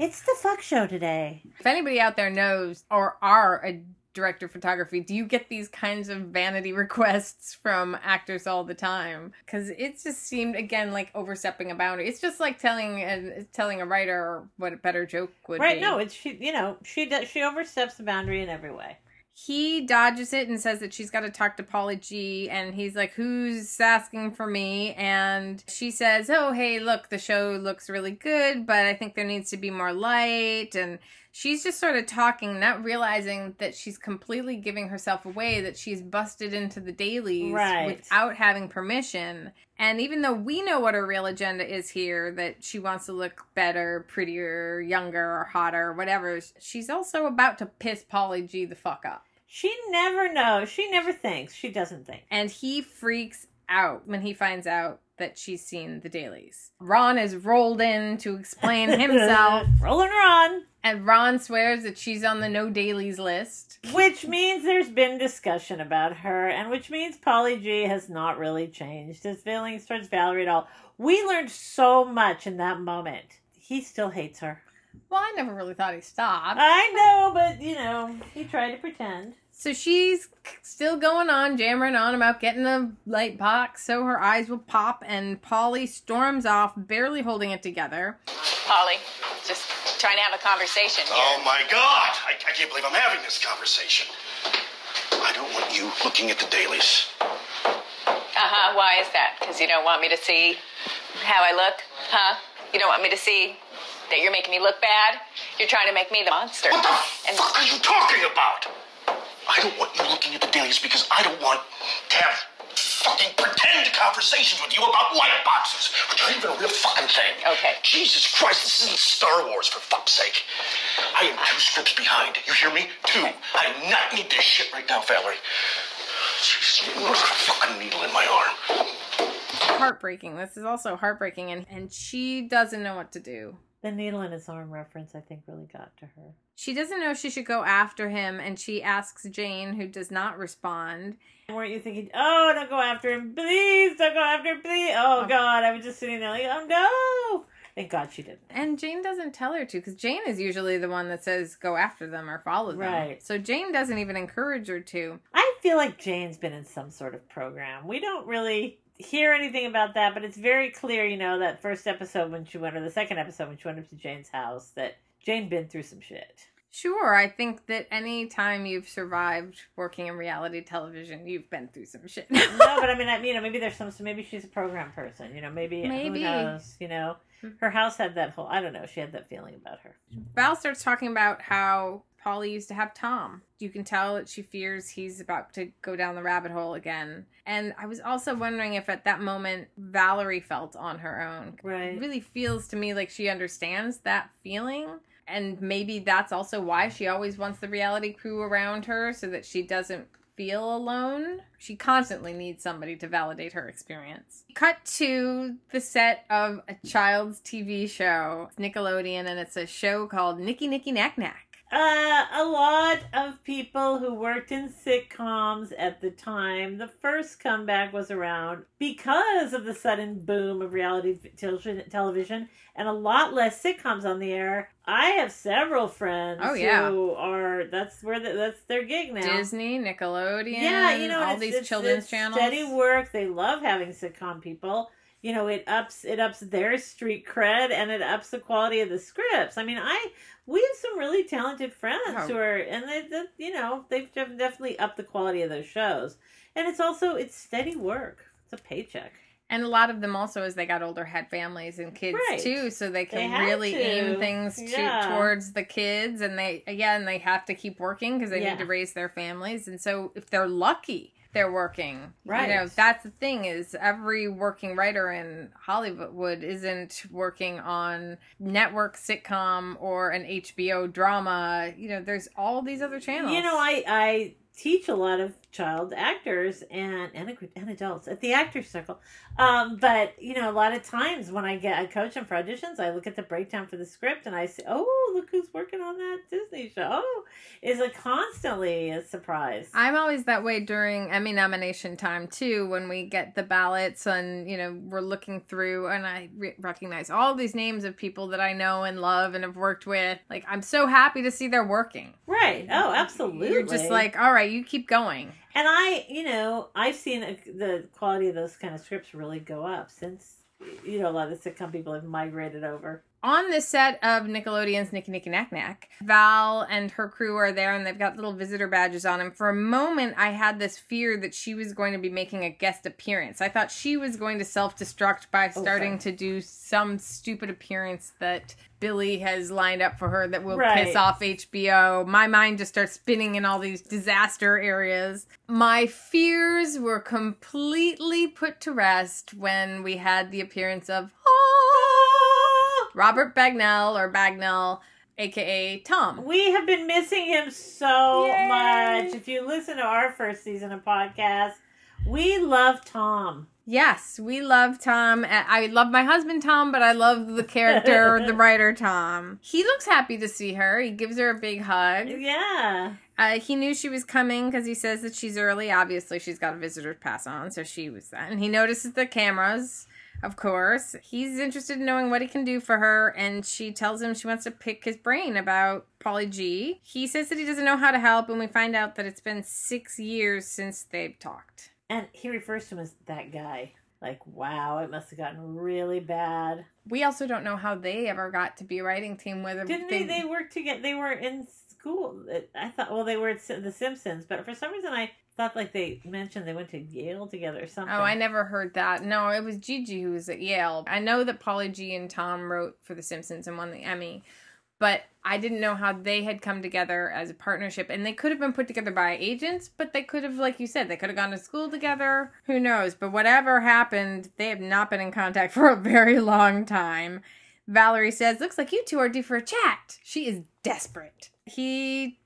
It's the fuck show today. If anybody out there knows or are a director of photography, do you get these kinds of vanity requests from actors all the time? Because it just seemed again like overstepping a boundary. It's just like telling a, telling a writer what a better joke would Right? be. No, it's she. You know, she does. She oversteps the boundary in every way. He dodges it and says that she's got to talk to Paulie G. And he's like, Who's asking for me? And she says, Oh, hey, look, the show looks really good, but I think there needs to be more light. And she's just sort of talking, not realizing that she's completely giving herself away, that she's busted into the dailies Right. without having permission. And even though we know what her real agenda is here, that she wants to look better, prettier, younger, or hotter, or whatever, she's also about to piss Paulie G the fuck up. She never knows. She never thinks. She doesn't think. And he freaks out when he finds out that she's seen the dailies. Ron is rolled in to explain himself, Rolling Ron. and Ron swears that she's on the no dailies list. Which means there's been discussion about her, and which means Paulie G has not really changed his feelings towards Valerie at all. We learned so much in that moment. He still hates her. Well, I never really thought he stopped. I know, but you know, he tried to pretend. So she's still going on, jammering on about getting the light box so her eyes will pop, and Paulie storms off, barely holding it together. Paulie, just trying to have a conversation here. Oh my God! I, I can't believe I'm having this conversation. I don't want you looking at the dailies. Uh huh. Why is that? Because you don't want me to see how I look, huh? You don't want me to see that you're making me look bad. You're trying to make me the monster. What the And fuck are you talking about? I don't want you looking at the dailies because I don't want to have fucking pretend conversations with you about light boxes, which aren't even a real fucking thing. Okay. Jesus Christ, this isn't Star Wars for fuck's sake. I am two scripts behind. You hear me? Two. I do not need this shit right now, Valerie. Jesus, what a fucking needle in my arm. Heartbreaking. This is also heartbreaking, and, and she doesn't know what to do. The needle in his arm reference, I think, really got to her. She doesn't know she should go after him, and she asks Jane, who does not respond. Weren't you thinking, oh, don't go after him, please, don't go after him, please? Oh, Oh. God, I was just sitting there like, oh, no. Thank God she didn't. And Jane doesn't tell her to because Jane is usually the one that says go after them or follow them. Right. So Jane doesn't even encourage her to. I feel like Jane's been in some sort of program. We don't really hear anything about that, but it's very clear, you know, that first episode when she went, or the second episode when she went up to Jane's house, that Jane been through some shit. Sure, I think that any time you've survived working in reality television, you've been through some shit. no, but I mean, I, you know, maybe there's some, so maybe she's a program person. You know, maybe, Maybe. who knows? You know, hmm. her house had that whole. I don't know. She had that feeling about her. Val starts talking about how Paulie used to have Tom. You can tell that she fears he's about to go down the rabbit hole again. And I was also wondering if at that moment Valerie felt on her own. Right. It really feels to me like she understands that feeling. And maybe that's also why she always wants the reality crew around her so that she doesn't feel alone. She constantly needs somebody to validate her experience. Cut to the set of a child's TV show, Nickelodeon, and it's a show called Nicky Nicky Knack Knack. Uh, a lot of people who worked in sitcoms at the time, the first comeback was around because of the sudden boom of reality television, and a lot less sitcoms on the air. I have several friends Oh, yeah. who are that's where the, that's their gig now. Disney, Nickelodeon, yeah, you know, all it's- these it's- children's it's channels. Steady work. They love having sitcom people. You know, it ups it ups their street cred and it ups the quality of the scripts. I mean, I we have some really talented friends Oh. who are and they, they you know they've definitely upped the quality of those shows. And it's also it's steady work. It's a paycheck. And a lot of them also, as they got older, had families and kids Right. too, so they They can had really to. aim things to, Yeah. towards the kids. And they, again, they have to keep working because they Yeah. need to raise their families. And so, if they're lucky, they're working. Right. You know, that's the thing is every working writer in Hollywood isn't working on network sitcom or an HBO drama. You know, there's all these other channels. You know, I I teach a lot of child actors and and, and adults at the actors circle. Um, but you know, a lot of times when I get a coach them for auditions, I look at the breakdown for the script and I say, "Oh, look who's working on that Disney show!" Oh, is like constantly a surprise. I'm always that way during Emmy nomination time too, when we get the ballots and you know we're looking through, and I re- recognize all these names of people that I know and love and have worked with. Like I'm so happy to see they're working. right? Oh, absolutely. You're just like, all right, you keep going. And I, you know, I've seen the quality of those kind of scripts really go up since, you know, a lot of the sitcom people have migrated over. On the set of Nickelodeon's Nicky Nicky Knack Knack, Val and her crew are there and they've got little visitor badges on. them. for a moment, I had this fear that she was going to be making a guest appearance. I thought she was going to self destruct by starting to do some stupid appearance that Billy has lined up for her that will Right. piss off HBO. My mind just starts spinning in all these disaster areas. My fears were completely put to rest when we had the appearance of Robert Bagnell or Bagnell, aka Tom. We have been missing him so Yay. much. If you listen to our first season of podcast, we love Tom. Yes, we love Tom. I love my husband Tom, but I love the character, the writer Tom. He looks happy to see her. He gives her a big hug. Yeah. Uh, he knew she was coming because he says that she's early. Obviously, she's got a visitor's pass on, so she was that. And he notices the cameras, of course. He's interested in knowing what he can do for her, and she tells him she wants to pick his brain about Paulie G. He says that he doesn't know how to help, and we find out that it's been six years since they've talked. And he refers to him as that guy. Like, wow, it must have gotten really bad. We also don't know how they ever got to be a writing team. Whether Didn't they? They worked together. They were in school. I thought. Well, they were at The Simpsons, but for some reason, I thought like they mentioned they went to Yale together or something. Oh, I never heard that. No, it was Gigi who was at Yale. I know that Paulie G and Tom wrote for The Simpsons and won the Emmy, but I didn't know how they had come together as a partnership. And they could have been put together by agents, but they could have, like you said, they could have gone to school together. Who knows? But whatever happened, they have not been in contact for a very long time. Valerie says, Looks like you two are due for a chat. She is desperate. He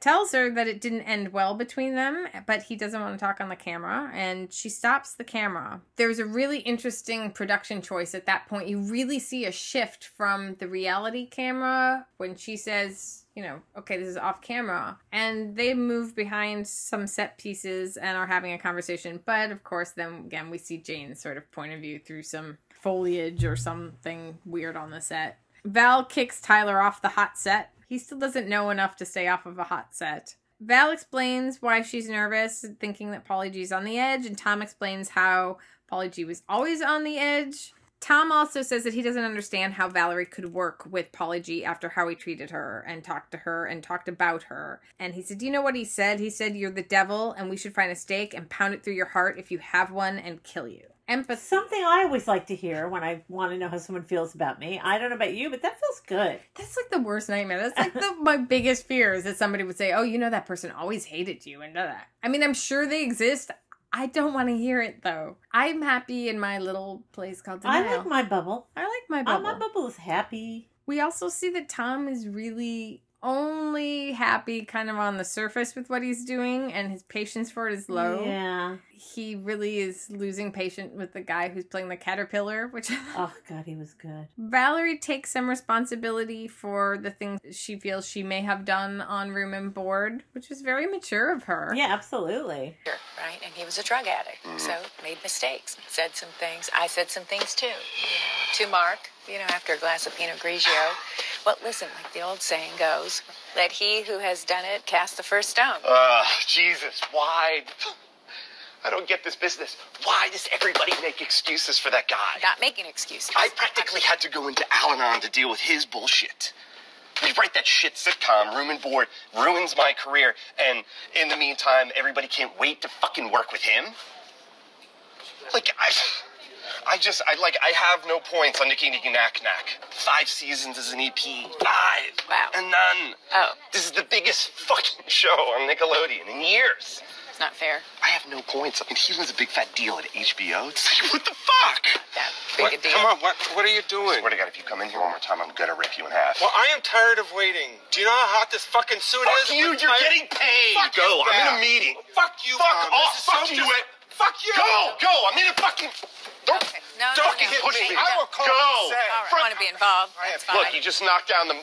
tells her that it didn't end well between them, but he doesn't want to talk on the camera, and she stops the camera. There's a really interesting production choice at that point. You really see a shift from the reality camera when she says, you know, okay, this is off camera, and they move behind some set pieces and are having a conversation. But of course, then again, we see Jane's sort of point of view through some foliage or something weird on the set. Val kicks Tyler off the hot set. He still doesn't know enough to stay off of a hot set. Val explains why she's nervous, thinking that Paulie G's on the edge, and Tom explains how Paulie G was always on the edge. Tom also says that he doesn't understand how Valerie could work with Paulie G after how he treated her and talked to her and talked about her. And he said, Do you know what he said? He said, You're the devil, and we should find a stake and pound it through your heart if you have one and kill you. Empathy. Something I always like to hear when I want to know how someone feels about me. I don't know about you, but that feels good. That's like the worst nightmare. That's like the, my biggest fear is that somebody would say, "Oh, you know that person always hated you," and that. I mean, I'm sure they exist. I don't want to hear it though. I'm happy in my little place called denial. I like my bubble. I like my Uh, bubble. my bubble is happy. We also see that Tom is really only happy kind of on the surface with what he's doing and his patience for it is low. Yeah. He really is losing patience with the guy who's playing the caterpillar, which Oh God, he was good. Valerie takes some responsibility for the things she feels she may have done on room and board, which is very mature of her. Yeah, absolutely. right? And he was a drug addict, mm. so made mistakes, said some things. I said some things too, you know, to Mark, you know, after a glass of Pinot Grigio. But listen, like the old saying goes, let he who has done it cast the first stone. Ugh, Jesus, why? I don't get this business. Why does everybody make excuses for that guy? Not making excuses. I practically had to go into Al Anon to deal with his bullshit. You write that shit sitcom, Room and Board, ruins my career, and in the meantime, everybody can't wait to fucking work with him? Like, I. I just, I like, I have no points on Nicky Nicky Knack Knack. Five seasons as an EP. Five. Wow. And none. Oh. This is the biggest fucking show on Nickelodeon in years. It's not fair. I have no points. I mean, he was a big fat deal at HBO. It's like, what the fuck? That big What, a deal. come on, what, what are you doing? Swear to God, if you come in here one more time, I'm gonna rip you in half. Well, I am tired of waiting. Do you know how hot this fucking suit Fuck is? you, you're I- getting paid. Fuck Go, you, I'm in a Val. meeting. Fuck you, Fuck Mom. off, This is fuck so you. dis- Fuck you. Go, go, I'm in a fucking. Don't, Okay. No, no, don't no, no. push me. I will call Go. the set. All right, I want to be involved. That's fine. Look, you just knocked down the.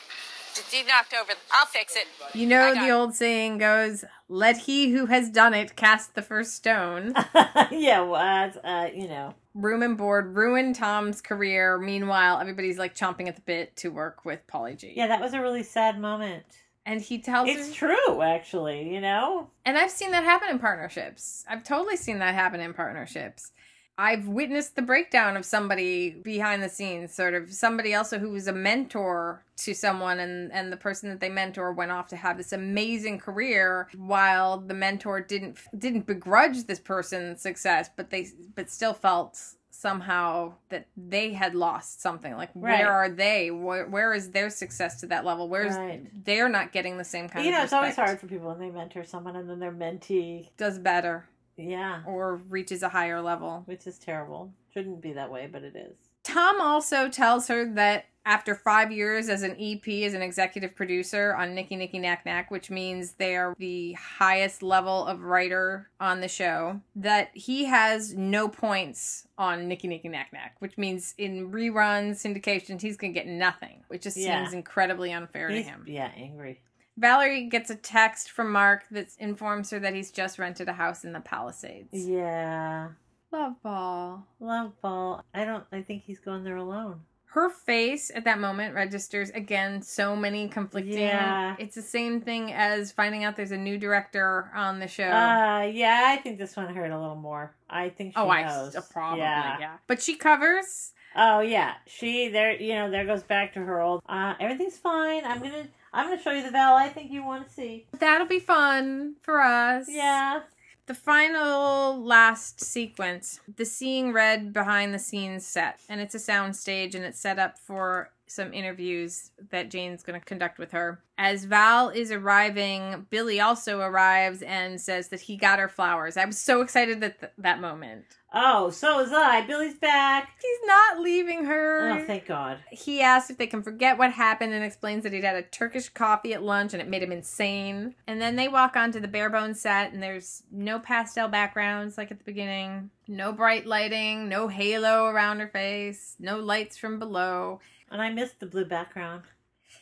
You knocked over. I'll fix it. You know the it. old saying goes, "Let he who has done it cast the first stone." yeah, well, uh, you know. Room and board ruined Tom's career. Meanwhile, everybody's like chomping at the bit to work with Paulie G. Yeah, that was a really sad moment. And he tells It's her, true, actually. You know. and I've seen that happen in partnerships. I've totally seen that happen in partnerships. I've witnessed the breakdown of somebody behind the scenes, sort of somebody also who was a mentor to someone and and the person that they mentor went off to have this amazing career while the mentor didn't didn't begrudge this person's success, but they but still felt somehow that they had lost something like Right. where are they where, where is their success to that level where's Right. they're not getting the same kind you of know, it's always hard for people when they mentor someone and then their mentee. does better Yeah, or reaches a higher level. which is terrible. Shouldn't be that way, but it is. Tom also tells her that after five years as an EP, as an executive producer on Nicky Nicky Knack Knack, which means they are the highest level of writer on the show, that he has no points on Nicky Nicky Knack Knack, which means in reruns, syndications, he's going to get nothing, which just Yeah. seems incredibly unfair He's, to him. yeah, angry. Valerie gets a text from Mark that informs her that he's just rented a house in the Palisades. Yeah, Love ball. love ball. I don't. I think he's going there alone. Her face at that moment registers again so many conflicting Yeah. it's the same thing as finding out there's a new director on the show Uh, yeah, I think this one hurt a little more. I think she oh i knows. uh, probably yeah. but she covers Oh yeah, she there. You know, there goes back to her old. Uh, everything's fine. I'm gonna. I'm gonna show you the Val I think you want to see. that'll be fun for us Yeah. The final last sequence the seeing red behind the scenes set and it's a sound stage and it's set up for some interviews that jane's going to conduct with her. As val is arriving billy also arrives and says that he got her flowers. I was so excited at th- that moment Oh, so is I. Billy's back. He's not leaving her. Oh, thank God. he asks if they can forget what happened and explains that he'd had a Turkish coffee at lunch and it made him insane. And then they walk onto the bare bones set and there's no pastel backgrounds like at the beginning, no bright lighting, no halo around her face, no lights from below. And I missed the blue background.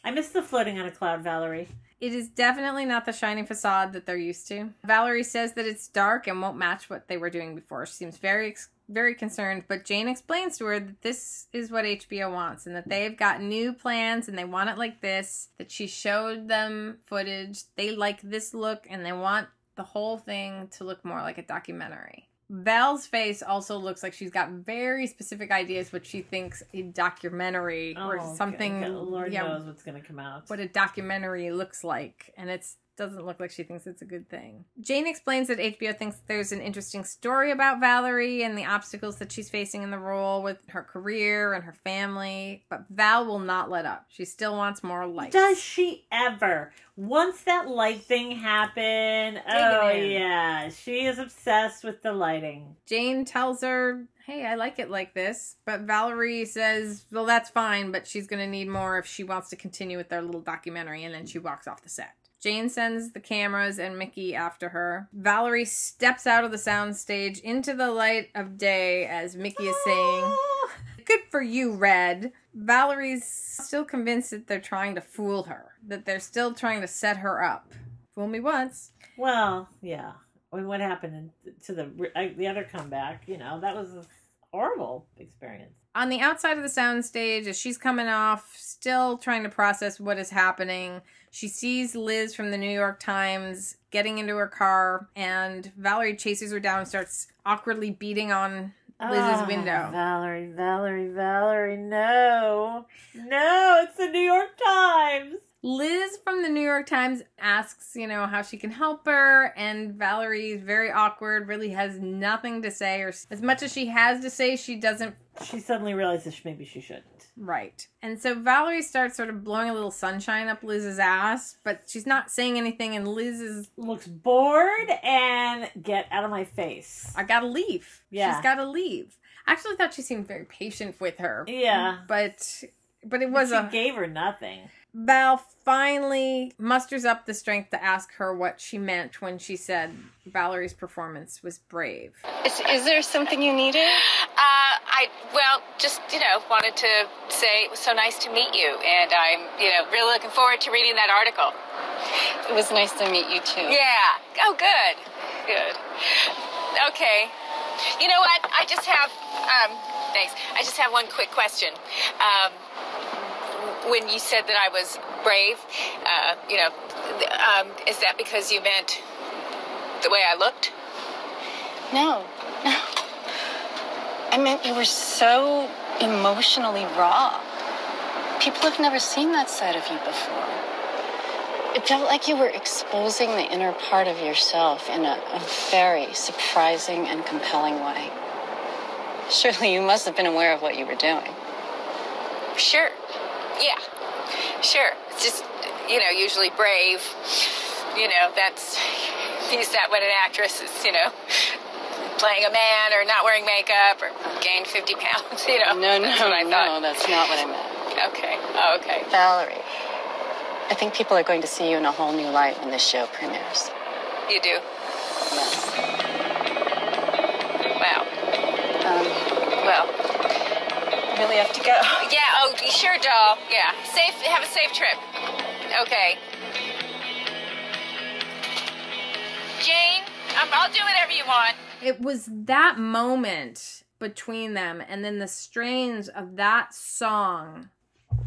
I missed the floating on a cloud, Valerie. It is definitely not the shiny facade that they're used to. Valerie says that it's dark and won't match what they were doing before. She seems very very concerned, but Jane explains to her that this is what HBO wants and that they've got new plans and they want it like this, that she showed them footage. They like this look and they want the whole thing to look more like a documentary. Val's face also looks like she's got very specific ideas what she thinks a documentary or Oh, something God, Lord yeah, knows what's going to come out. what a documentary looks like and it's doesn't look like she thinks it's a good thing. Jane explains that HBO thinks there's an interesting story about Valerie and the obstacles that she's facing in the role with her career and her family, but Val will not let up. She still wants more light. Does she ever? Once that light thing happened, oh yeah, she is obsessed with the lighting. Jane tells her, "Hey, I like it like this." But Valerie says, "Well, that's fine, but she's going to need more if she wants to continue with their little documentary." And then she walks off the set. Jane sends the cameras and Mickey after her. Valerie steps out of the soundstage into the light of day as Mickey is saying, ah. Good for you, Red. Valerie's still convinced that they're trying to fool her, that they're still trying to set her up. Fool me once. Well, yeah. I mean, what happened in, to the the other comeback? You know, that was a horrible experience. On the outside of the soundstage as she's coming off, still trying to process what is happening. She sees Liz from the New York Times getting into her car, and Valerie chases her down and starts awkwardly beating on Liz's Ah, window. Valerie, Valerie, Valerie, no, no, it's the New York Times. Liz from the New York Times asks, you know, how she can help her, and Valerie is very awkward, really has nothing to say, or as much as she has to say, she doesn't She suddenly realizes maybe she shouldn't. Right. And so Valerie starts sort of blowing a little sunshine up Liz's ass, but she's not saying anything, and Liz is, Looks bored and get out of my face. I gotta leave. Yeah. She's gotta leave. I actually thought she seemed very patient with her. Yeah. But but it But was she a gave her nothing. Val finally musters up the strength to ask her what she meant when she said Valerie's performance was brave. Is, is there something you needed? Uh, I well, just you know, wanted to say it was so nice to meet you, and I'm you know really looking forward to reading that article. It was nice to meet you too. Yeah. Oh, good. Good. Okay. You know what? I just have um, thanks. I just have one quick question. Um, when you said that I was brave, uh, you know, um, is that because you meant the way I looked? No, no. I meant you were so emotionally raw. People have never seen that side of you before. It felt like you were exposing the inner part of yourself in a, a very surprising and compelling way. Surely you must have been aware of what you were doing. Sure. Yeah. Sure. It's just, you know, usually brave. You know, that's use that when an actress is, you know, playing a man or not wearing makeup or gained 50 pounds, you know. No, no, that's what I no, thought. that's not what I meant. Okay. Oh, okay. Valerie, I think people are going to see you in a whole new light when this show premieres. You do. Yes. Wow. Um, Well, I really have to go. yeah. Oh, be sure, doll. Yeah. Safe. Have a safe trip. Okay. Jane, um, I'll do whatever you want. it was that moment between them and then the strains of that song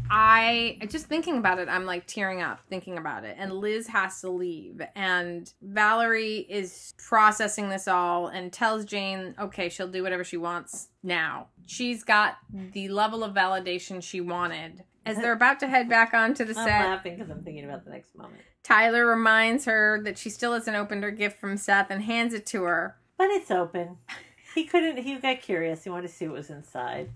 i just thinking about it i'm like tearing up thinking about it and liz has to leave and valerie is processing this all and tells jane okay she'll do whatever she wants now she's got the level of validation she wanted as they're about to head back onto the set, I'm laughing because I'm thinking about the next moment. tyler reminds her that she still hasn't opened her gift from seth and hands it to her But it's open. He couldn't. He got curious. He wanted to see what was inside.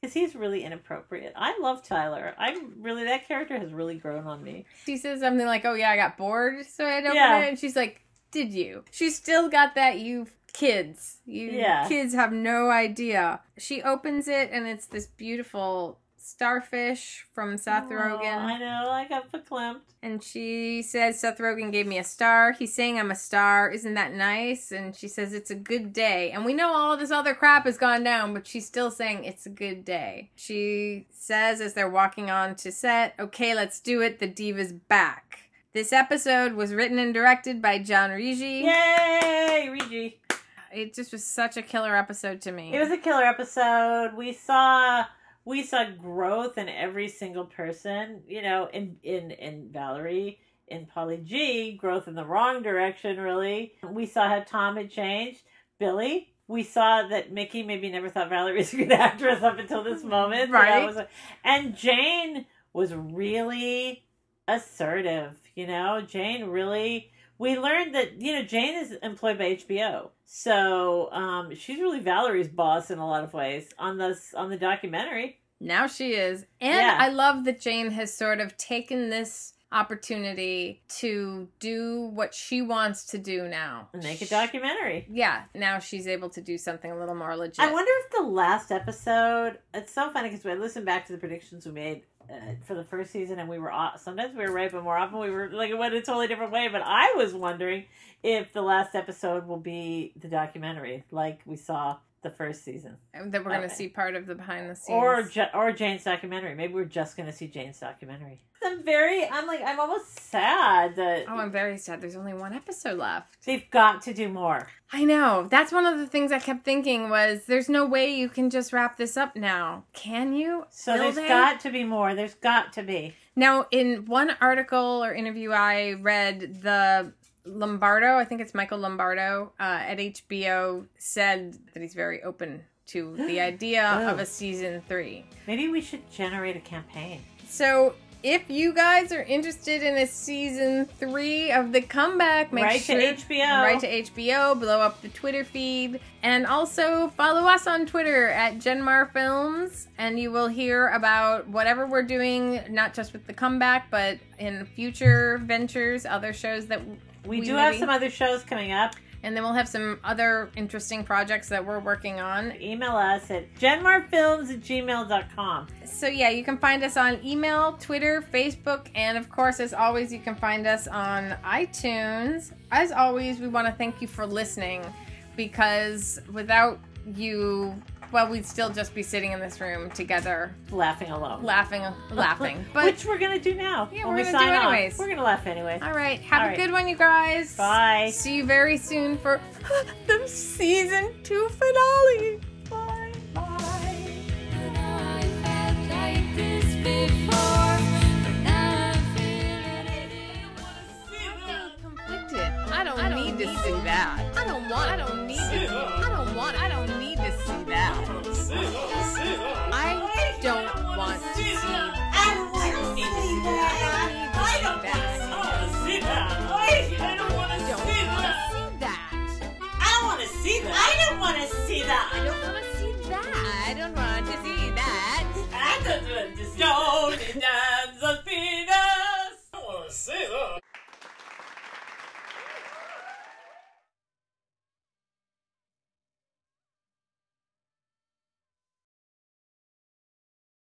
Because he's really inappropriate. I love Tyler. I'm really that character has really grown on me. she says something like, "Oh yeah, I got bored, so I had to open Yeah. it." And she's like, did you? She's still got that you kids. You Yeah. kids have no idea. She opens it and it's this beautiful starfish from Seth Rogen. Oh, Rogen. I know, I got verklempt. And she says, Seth Rogen gave me a star. He's saying I'm a star. Isn't that nice? And she says, it's a good day. And we know all this other crap has gone down, but she's still saying it's a good day. She says, as they're walking on to set, okay, let's do it. The diva's back. This episode was written and directed by John Riggi. Yay, Riggi. It just was such a killer episode to me. It was a killer episode. We saw we saw growth in every single person. You know, in in in Valerie, in Paulie G, growth in the wrong direction. Really, we saw how Tom had changed. Billy. We saw that Mickey maybe never thought Valerie was a good actress up until this moment. So Right. was a- and Jane was really assertive. You know, Jane really. We learned that you know Jane is employed by HBO, so um, she's really Valerie's boss in a lot of ways on this on the documentary. Now she is. And Yeah. I love that Jane has sort of taken this opportunity to do what she wants to do now. Make a documentary. Yeah, now she's able to do something a little more legit. I wonder if the last episode. It's so funny because we listened back to the predictions we made uh, for the first season, and we were off, sometimes we were right, but more often we were like it went a totally different way. But I was wondering if the last episode will be the documentary, like we saw the first season, that we're going to uh, see part of the behind the scenes. or Ja- or Jane's documentary. Maybe we're just going to see Jane's documentary. I'm very. I'm like. I'm almost sad that Oh, I'm very sad. There's only one episode left. they've got to do more. I know. That's one of the things I kept thinking was there's no way you can just wrap this up now. Can you? So Will there's they? got to be more. There's got to be. Now, in one article or interview I read, the Lombardo, I think it's Michael Lombardo uh, at HBO, said that he's very open to the idea of Oh. a season three. Maybe we should generate a campaign. So, if you guys are interested in a season three of the comeback, make to sure HBO. Write to HBO. Blow up the Twitter feed, and also follow us on Twitter at Genmar Films, and you will hear about whatever we're doing, not just with the comeback, but in future ventures, other shows that We, We do have maybe- some other shows coming up. and then we'll have some other interesting projects that we're working on. Email us at genmarfilms at gmail.com. So yeah, you can find us on email, Twitter, Facebook, and of course, as always, you can find us on iTunes. As always, we want to thank you for listening because without you, well, we'd still just be sitting in this room together, Laughing alone. laughing, laughing. But Which we're to do now. Yeah, we're we gonna do off. anyways. We're to laugh anyway. all right, have All a right. good one, you guys. Bye. See you very soon for the season two finale. don't, I don't need, need to see that. I don't want. I don't need to. I don't want. I don't need to see that. I don't want to see that. I don't want to see that. I don't want to see that. I don't want to see that. I don't want to see that. I don't want to see that. I don't want to see that. I don't want to see that. I don't want to see that. Don't dance a penis. I want to see that.